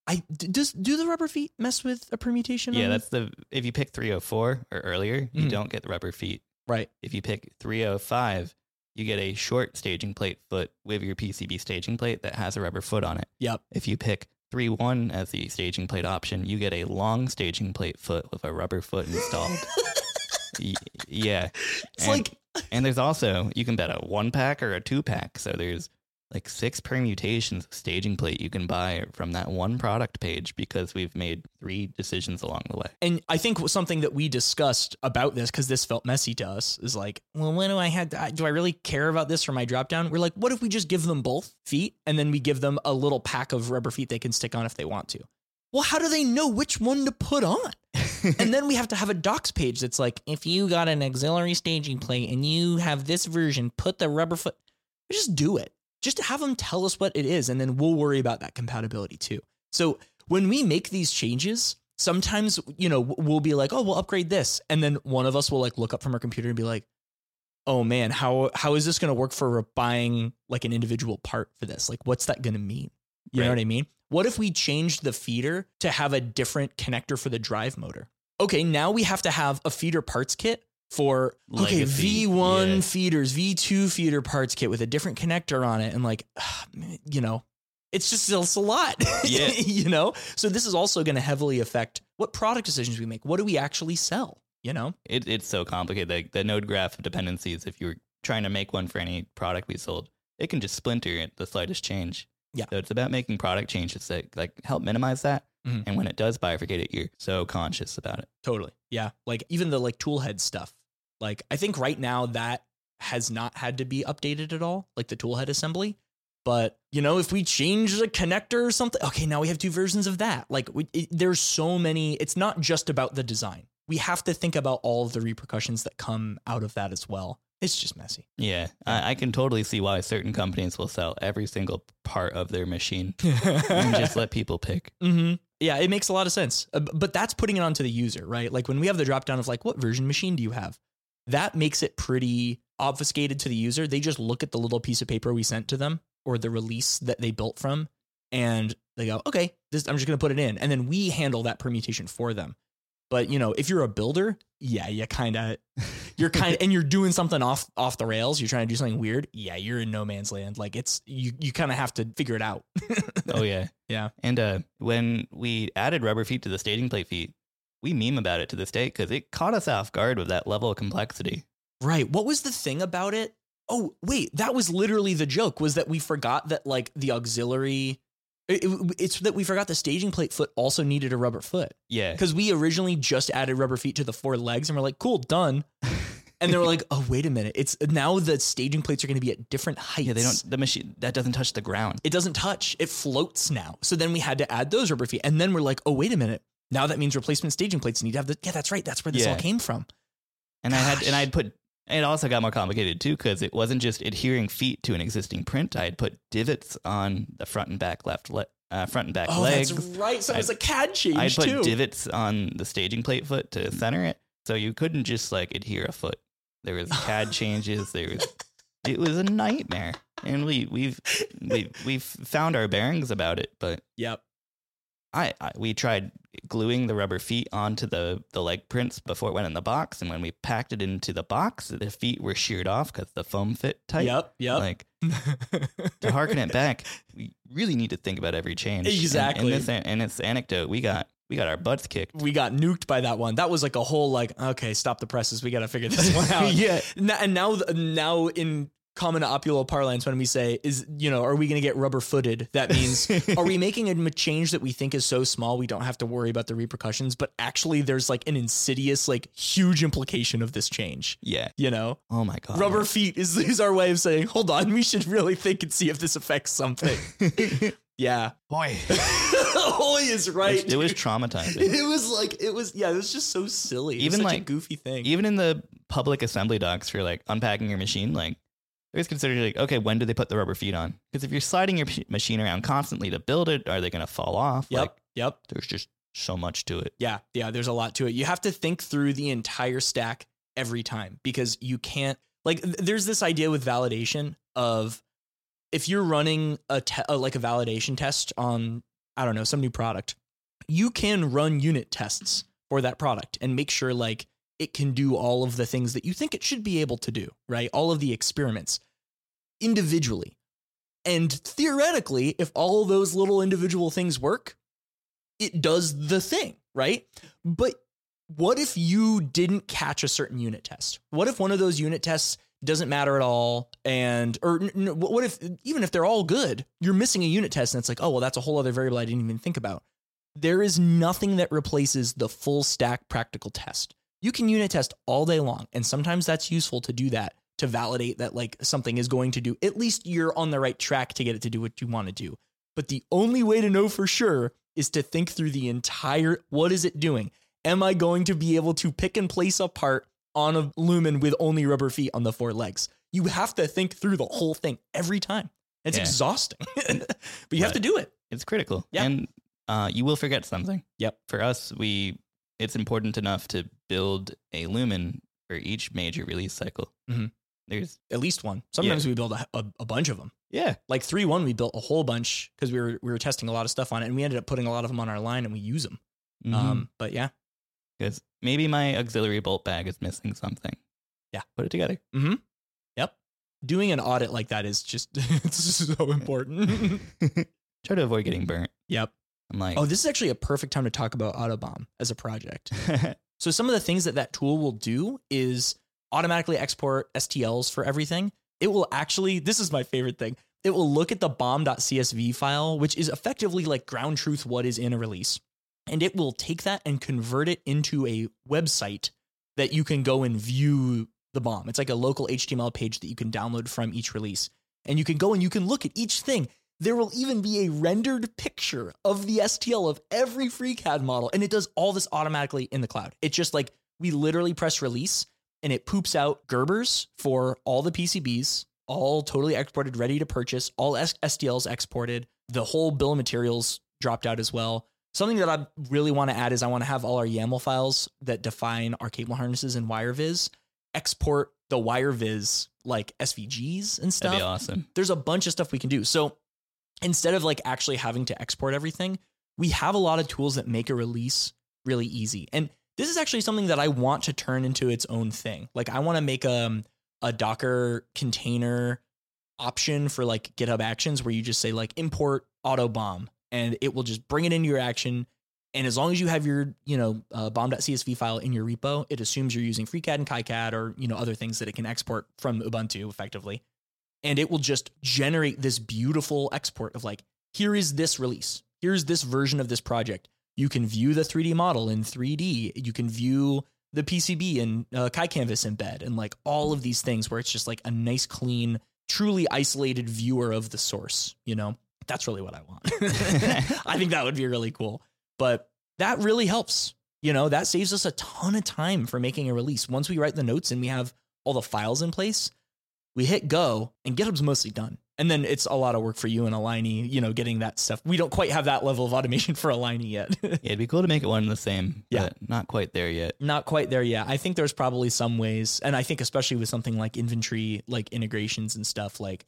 I does do the rubber feet mess with a permutation? Yeah, that's the if you pick 304 or earlier, you Mhm. don't get the rubber feet. right. If you pick 305, you get a short staging plate foot with your PCB staging plate that has a rubber foot on it. Yep. If you pick 31 as the staging plate option, you get a long staging plate foot with a rubber foot installed. Y- yeah. It's And- like And there's also you can bet a one pack or a two pack. So there's like six permutations of staging plate you can buy from that one product page because we've made three decisions along the way. And I think something that we discussed about this, because this felt messy to us, is like, well, when do I have to, do I really care about this for my drop down? We're like, what if we just give them both feet and then we give them a little pack of rubber feet they can stick on if they want to? Well, how do they know which one to put on? and then we have to have a docs page that's like, if you got an auxiliary staging plate and you have this version, put the rubber foot. Just do it. Just to have them tell us what it is, and then we'll worry about that compatibility too. So when we make these changes, sometimes you know we'll be like, oh, we'll upgrade this, and then one of us will like look up from our computer and be like, oh man, how how is this going to work for buying like an individual part for this? Like, what's that going to mean? You know what I mean? What if we changed the feeder to have a different connector for the drive motor? Okay, now we have to have a feeder parts kit for okay Legacy, V1 yeah. feeders, V2 feeder parts kit with a different connector on it, and like, you know, it's just it's a lot. Yeah. you know. So this is also going to heavily affect what product decisions we make. What do we actually sell? You know. It, it's so complicated. Like the node graph of dependencies, if you're trying to make one for any product we sold, it can just splinter at the slightest change. Yeah. So it's about making product changes that like help minimize that. Mhm. And when it does bifurcate it, you're so conscious about it. Totally. Yeah. Like even the like tool head stuff. Like I think right now that has not had to be updated at all, like the toolhead assembly. But you know, if we change the connector or something, okay, now we have two versions of that. Like we, it, there's so many. It's not just about the design. We have to think about all of the repercussions that come out of that as well. It's just messy. Yeah. I, I can totally see why certain companies will sell every single part of their machine and just let people pick. hmm Yeah, it makes a lot of sense. Uh, but that's putting it onto the user, right? Like when we have the drop down of like, what version machine do you have? That makes it pretty obfuscated to the user. They just look at the little piece of paper we sent to them or the release that they built from, and they go, okay, this I'm just gonna put it in, and then we handle that permutation for them. But you know, if you're a builder, yeah, you kind of, you're kind of, and you're doing something off off the rails. You're trying to do something weird. Yeah, you're in no man's land. Like it's you, you kind of have to figure it out. Oh yeah. Yeah. And uh, when we added rubber feet to the staging plate feet, we meme about it to this day because it caught us off guard with that level of complexity. Right. What was the thing about it? Oh, wait, that was literally the joke was that we forgot that like the auxiliary it- it- it's that we forgot the staging plate foot also needed a rubber foot Yeah. because we originally just added rubber feet to the four legs and we're like, cool, done. And they were like, oh, wait a minute. It's now the staging plates are going to be at different heights. Yeah, they don't. The machine that doesn't touch the ground. It doesn't touch. It floats now. So then we had to add those rubber feet. And then we're like, oh, wait a minute. Now that means replacement staging plates need to have the. Yeah, that's right. That's where this Yeah. all came from. And I had and I had put. It also got more complicated too because it wasn't just adhering feet to an existing print. I had put divots on the front and back left le- uh, front and back Oh, legs. that's right. So it was a CAD change I put too. divots on the staging plate foot to center it, so you couldn't just like adhere a foot. There was CAD changes. There was. It was a nightmare, and we we've we we've found our bearings about it, but Yep. I, I we tried gluing the rubber feet onto the the leg prints before it went in the box, and when we packed it into the box, the feet were sheared off because the foam fit tight. Yep. Yep. Like to harken it back, we really need to think about every change. Exactly. And, this and this anecdote, we got we got our butts kicked. we got nuked by that one. That was like a whole like, okay, stop the presses. We got to figure this one out. yeah, And now, now in common opulo parlance, when we say is, you know, are we going to get rubber footed? That means, are we making a change that we think is so small we don't have to worry about the repercussions? But actually, there's like an insidious, like huge implication of this change. yeah. You know, Oh my god, rubber feet is, is our way of saying, hold on, we should really think and see if this affects something. yeah. boy. Hoy is right. It was traumatizing. It was like it was yeah, it was just so silly. Even, like- goofy thing. Even in the public assembly docs for like unpacking your machine, like there's considered like, okay, when do they put the rubber feet on? Because if you're sliding your p- machine around constantly to build it, are they going to fall off? yep, Like, yep, there's just so much to it. yeah, yeah. There's a lot to it. You have to think through the entire stack every time because you can't like. th- There's this idea with validation of if you're running a te- uh, like a validation test on I don't know some new product, you can run unit tests for that product and make sure like it can do all of the things that you think it should be able to do, right? All of the experiments individually. And theoretically, if all those little individual things work, it does the thing, right? But what if you didn't catch a certain unit test? What if one of those unit tests doesn't matter at all? And, or what if, even if they're all good, you're missing a unit test and it's like, oh, well, that's a whole other variable I didn't even think about. There is nothing that replaces the full stack practical test. You can unit test all day long, and sometimes that's useful to do that to validate that like something is going to do. At least you're on the right track to get it to do what you want to do. But the only way to know for sure is to think through the entire what is it doing? Am I going to be able to pick and place a part on a lumen with only rubber feet on the four legs? You have to think through the whole thing every time. It's Yeah. exhausting, but you have to do it. It's critical. Yeah. And uh, you will forget something. Yep. For us, we it's important enough to build a lumen for each major release cycle. Mhm. There's At least one. Sometimes we build a, a, a bunch of them. yeah, Like three one, we built a whole bunch because we were we were testing a lot of stuff on it, and we ended up putting a lot of them on our line, and we use them. um, Um, but yeah, because maybe my auxiliary bolt bag is missing something. Yeah. put it together. mm-hmm. Yep. Doing an audit like that is just it's so important. Try to avoid getting burnt. yep. I'm like, Oh, this is actually a perfect time to talk about AutoBOM as a project. So some of the things that that tool will do is automatically export STLs for everything. It will actually, this is my favorite thing. It will look at the BOM.csv file, which is effectively like ground truth what is in a release. And it will take that and convert it into a website that you can go and view the BOM. It's like a local HTML page that you can download from each release. And you can go and you can look at each thing. There will even be a rendered picture of the STL of every FreeCAD model. And it does all this automatically in the cloud. It's just like we literally press release and it poops out Gerbers for all the PCBs, all totally exported, ready to purchase, all STLs exported. The whole bill of materials dropped out as well. Something that I really want to add is I want to have all our YAML files that define our cable harnesses in WireViz export the WireViz like SVGs and stuff that'd be awesome. there's a bunch of stuff we can do. So instead of like actually having to export everything, we have a lot of tools that make a release really easy. And this is actually something that I want to turn into its own thing. Like I want to make um, a Docker container option for like GitHub Actions where you just say like import AutoBOM and it will just bring it into your action. And as long as you have your, you know, uh, BOM.csv file in your repo, it assumes you're using FreeCAD and KiCad or, you know, other things that it can export from Ubuntu effectively and it will just generate this beautiful export of like here is this release. Here's this version of this project. You can view the 3d model in 3d you can view the pcb in uh, KiCanvas embed and like all of these things where it's just like a nice clean truly isolated viewer of the source you know? That's really what i want. I think that would be really cool. But that really helps you know? That saves us a ton of time for making a release. Once we write the notes and we have all the files in place we hit go and GitHub's mostly done. And then it's a lot of work for you and Aligni, you know, getting that stuff. We don't quite have that level of automation for Aligni yet. Yeah, it'd be cool to make it one and the same. Yeah. but not quite there yet. Not quite there yet. I think there's probably some ways, and I think especially with something like InvenTree, like integrations and stuff, like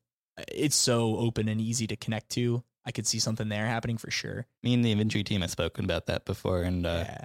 it's so open and easy to connect to. I could see something there happening for sure. Me and the InvenTree team have spoken about that before, and uh, yeah.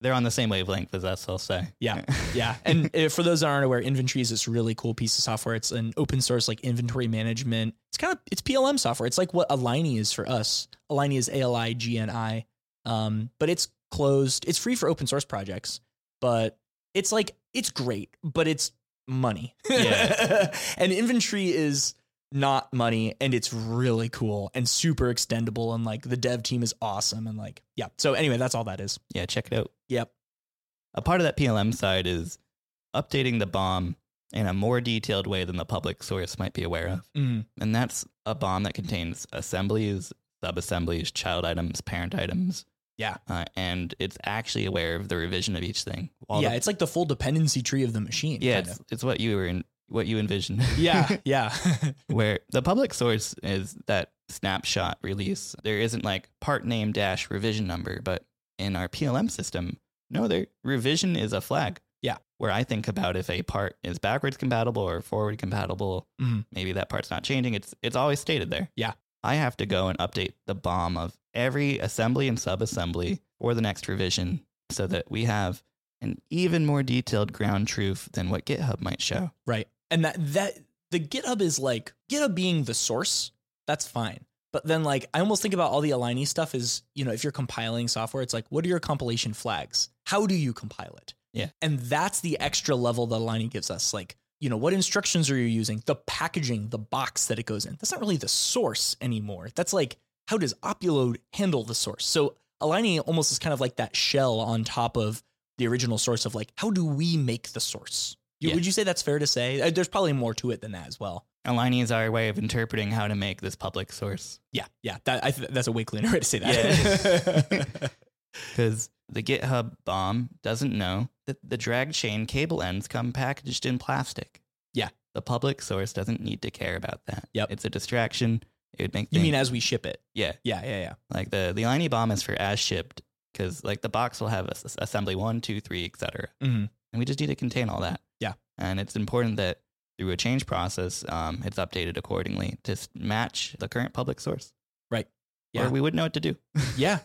They're on the same wavelength as us. I'll say. Yeah. Yeah. And uh, for those that aren't aware, InvenTree is this really cool piece of software. It's an open source like inventory management. It's kind of it's PLM software. It's like what Aligni is for us. Aligni is A L I G N I. Um, but it's closed. It's free for open source projects, but it's like it's great, but it's money. Yeah. and InvenTree is not money and it's really cool and super extendable and like the dev team is awesome and like yeah. So anyway, that's all that is. yeah, check it out. Yep. A part of that PLM side is updating the BOM in a more detailed way than the public source might be aware of. Mm. And that's a BOM that contains assemblies, sub-assemblies child items, parent items. Yeah. Uh, and it's actually aware of the revision of each thing. All yeah, the- it's like the full dependency tree of the machine. yeah, it's, it's what you were in, what you envision. yeah, yeah, where the public source is that snapshot release. There isn't like part name dash revision number, but in our PLM system, no, there revision is a flag. Yeah. Where I think about if a part is backwards compatible or forward compatible, Mhm. maybe that part's not changing. It's it's always stated there. Yeah. I have to go and update the BOM of every assembly and subassembly for the next revision so that we have an even more detailed ground truth than what GitHub might show. right. And that that the GitHub is like GitHub being the source. That's fine. But then like I almost think about all the Aligni stuff is, you know, if you're compiling software, it's like, what are your compilation flags? How do you compile it? Yeah. And that's the extra level that Aligni gives us. Like, you know, what instructions are you using? The packaging, the box that it goes in. That's not really the source anymore. That's like, how does Opulode handle the source? So Aligni almost is kind of like that shell on top of the original source of like, how do we make the source? You, Yeah. Would you say that's fair to say? Uh, There's probably more to it than that as well. Aligni is our way of interpreting how to make this public source. Yeah, yeah, that I th- that's a way cleaner way to say that. Because the GitHub BOM doesn't know that the drag chain cable ends come packaged in plastic. Yeah. The public source doesn't need to care about that. Yep. It's a distraction. It would make you mean as we ship it? yeah. Yeah, yeah, yeah. Like the, the Aligni BOM is for as shipped because like the box will have as- assembly one, two, three, etc. Mhm. And we just need to contain all that. And it's important that through a change process, um, it's updated accordingly to match the current public source. Right. Yeah. Or we wouldn't know what to do. Yeah.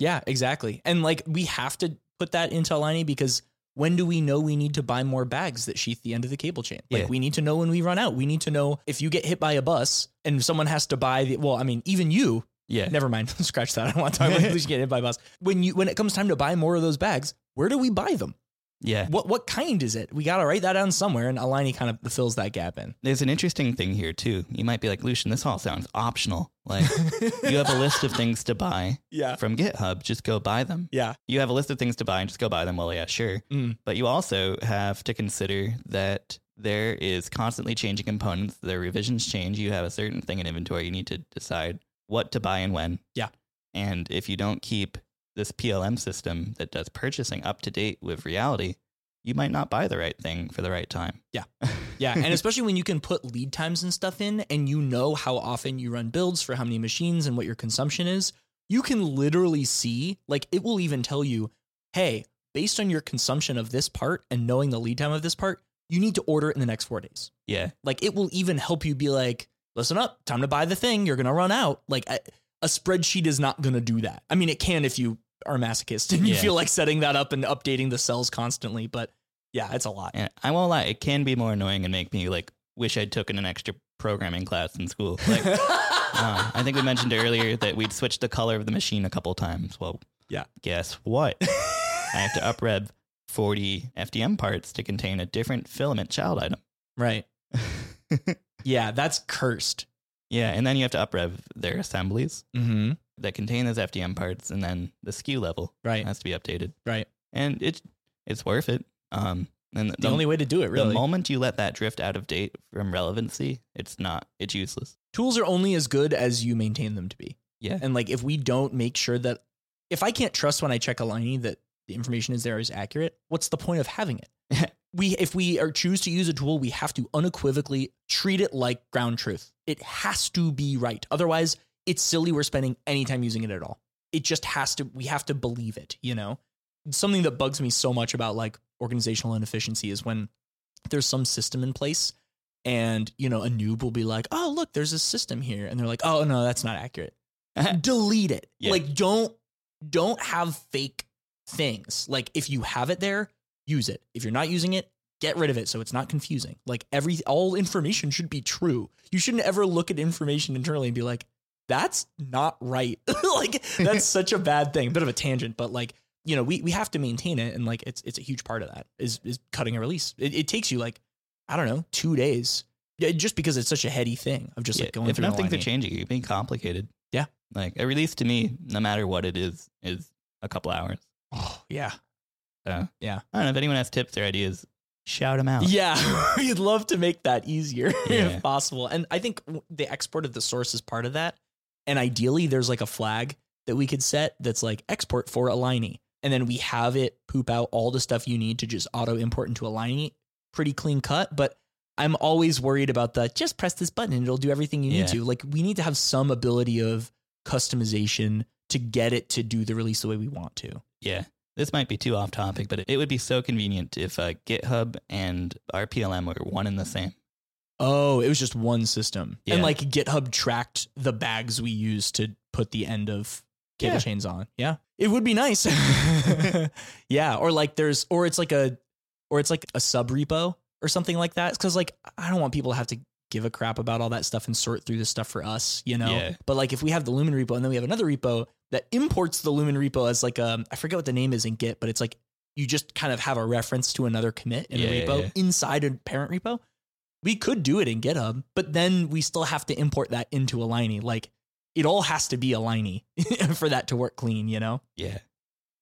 yeah, exactly. And like we have to put that into Aligni because when do we know we need to buy more bags that sheath the end of the cable chain? Like Yeah. we need to know when we run out. We need to know if you get hit by a bus and someone has to buy the well, I mean, even you, Yeah. never mind, scratch that. I don't want to talk about you get hit by a bus. When you when it comes time to buy more of those bags, where do we buy them? Yeah. What what kind is it? We gotta write that down somewhere and Aligni kind of fills that gap in. There's an interesting thing here too. You might be like, Lucian, this all sounds optional. Like you have a list of things to buy Yeah. from GitHub, just go buy them. Yeah. You have a list of things to buy and just go buy them. Well, yeah, sure. Mm. But you also have to consider that there is constantly changing components. Their revisions change. You have a certain thing in inventory. You need to decide what to buy and when. Yeah. And if you don't keep this PLM system that does purchasing up to date with reality, you might not buy the right thing for the right time. Yeah. Yeah, and especially when you can put lead times and stuff in and you know how often you run builds for how many machines and what your consumption is, you can literally see, like it will even tell you, hey, based on your consumption of this part and knowing the lead time of this part, you need to order it in the next 4 days. yeah. Like it will even help you be like, listen up, time to buy the thing, you're going to run out. Like a, a spreadsheet is not going to do that. I mean, it can if you are masochist and you Yeah. feel like setting that up and updating the cells constantly, but yeah, it's a lot. And I won't lie, it can be more annoying and make me like wish I'd taken an extra programming class in school. Like, uh, I think we mentioned earlier that we'd switched the color of the machine a couple times. Well, Yeah. Guess what? I have to uprev 40 FDM parts to contain a different filament child item. right. Yeah, that's cursed. Yeah, and then you have to uprev their assemblies Mm-hmm. That contain those FDM parts, and then the SKU level Right. has to be updated. Right. And it's it's worth it. Um, and The, only way to do it, really, the moment you let that drift out of date from relevancy, it's not it's useless. Tools are only as good as you maintain them to be. Yeah. And like if we don't make sure that if I can't trust when I check Aligni that the information is there is accurate, what's the point of having it? we if we are choose to use a tool, we have to unequivocally treat it like ground truth. It has to be right. Otherwise, it's silly we're spending any time using it at all. It just has to we have to believe it, you know? Something that bugs me so much about like organizational inefficiency is when there's some system in place and you know a noob will be like oh look there's a system here. And they're like oh no that's not accurate. Delete it. Yeah. like don't don't have fake things. Like if you have it there use it. If you're not using it get rid of it so it's not confusing. Like every all information should be true. You shouldn't ever look at information internally and be like that's not right like that's such a bad thing A bit of a tangent but like you know we, we have to maintain it and like it's it's a huge part of that is is cutting a release it, it takes you like i don't know two days yeah, just because it's such a heady thing of just Yeah, like going if through enough things are changing, you're being complicated. Yeah. Like a release to me, no matter what it is, is a couple hours. oh yeah So Yeah. I don't know if anyone has tips or ideas, shout them out. Yeah, we'd love to make that easier Yeah. if possible. And I think the export of the source is part of that. And ideally, there's like a flag that we could set that's like export for Aligni. And then we have it poop out all the stuff you need to just auto import into Aligni. Pretty clean cut. But I'm always worried about the just press this button and it'll do everything you Yeah. need to. Like we need to have some ability of customization to get it to do the release the way we want to. Yeah. This might be too off topic, but it would be so convenient if uh, GitHub and our PLM were one and the same. Oh, it was just one system. And like GitHub tracked the bags we used to put the end of cable Yeah. chains on. Yeah. It would be nice. yeah. Or like there's, or it's like a, or it's like a sub repo or something like that. Cause like I don't want people to have to give a crap about all that stuff and sort through the stuff for us, you know? Yeah. But like if we have the Lumen repo and then we have another repo that imports the Lumen repo as like um I forget what the name is in Git, but it's like you just kind of have a reference to another commit in Yeah, a yeah, repo yeah. inside a parent repo. We could do it in GitHub, but then we still have to import that into Aligni. Like it all has to be Aligni for that to work clean, you know? Yeah.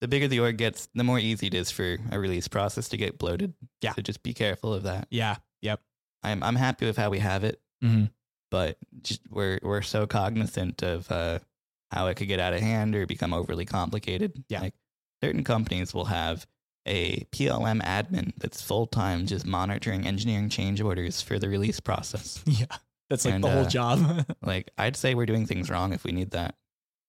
The bigger the org gets, the more easy it is for a release process to get bloated. Yeah. So just be careful of that. Yeah. Yep. I'm I'm happy with how we have it, Mhm. but just we're we're so cognizant of uh, how it could get out of hand or become overly complicated. Yeah. Like certain companies will have a PLM admin that's full time just monitoring engineering change orders for the release process. Yeah. That's like And, the whole uh, job. Like I'd say we're doing things wrong if we need that.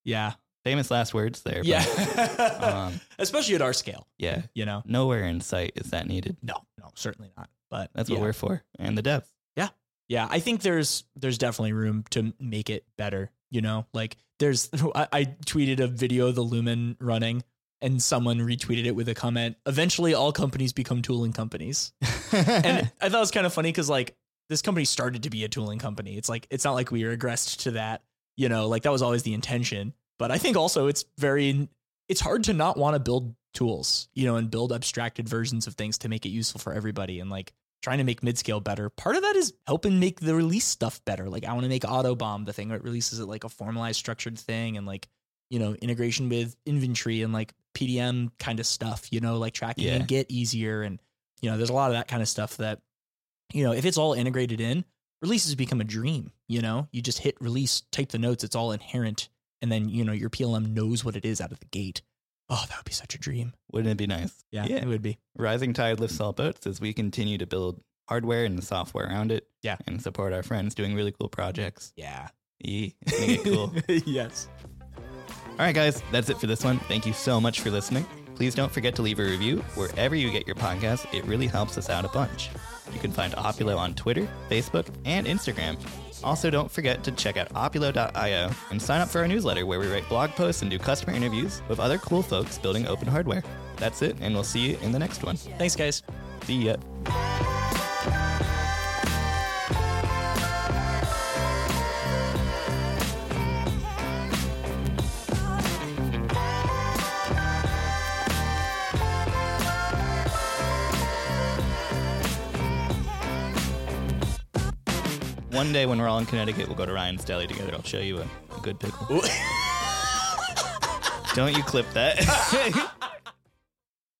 yeah. Famous last words there. but, Yeah. um, Especially at our scale, yeah. you know? Nowhere in sight is that needed. No, no, certainly not. But That's what yeah. we're for. And the devs. Yeah, Yeah. I think there's there's definitely room to make it better. You know, like there's I, I tweeted a video of the Lumen running, and someone retweeted it with a comment. Eventually, all companies become tooling companies, and I thought it was kind of funny because like this company started to be a tooling company. It's like it's not like we regressed to that. You know, like that was always the intention. But I think also it's very it's hard to not want to build tools, you know, and build abstracted versions of things to make it useful for everybody. And like trying to make mid-scale better. Part of that is helping make the release stuff better. Like I want to make AutoBOM the thing that releases it like a formalized structured thing and like, you know, integration with InvenTree and like PDM kind of stuff, you know, like tracking Yeah. and get easier. And, you know, there's a lot of that kind of stuff that, you know, if it's all integrated in, releases become a dream, you know? You just hit release, type the notes, it's all inherent. And then, you know, your PLM knows what it is out of the gate. Oh, that would be such a dream. Wouldn't it be nice? Yeah, Yeah. it would be. Rising tide lifts all boats as we continue to build hardware and the software around it. Yeah. And support our friends doing really cool projects. Yeah. E, it's gonna cool. yes. All right, guys, that's it for this one. Thank you so much for listening. Please don't forget to leave a review wherever you get your podcast. It really helps us out a bunch. You can find Opulo on Twitter, Facebook, and Instagram. Also, don't forget to check out opulo.io and sign up for our newsletter where we write blog posts and do customer interviews with other cool folks building open hardware. That's it, and we'll see you in the next one. Thanks, guys. See ya. One day when we're all in Connecticut, we'll go to Ryan's Deli together. I'll show you a, a good pickle. Don't you clip that.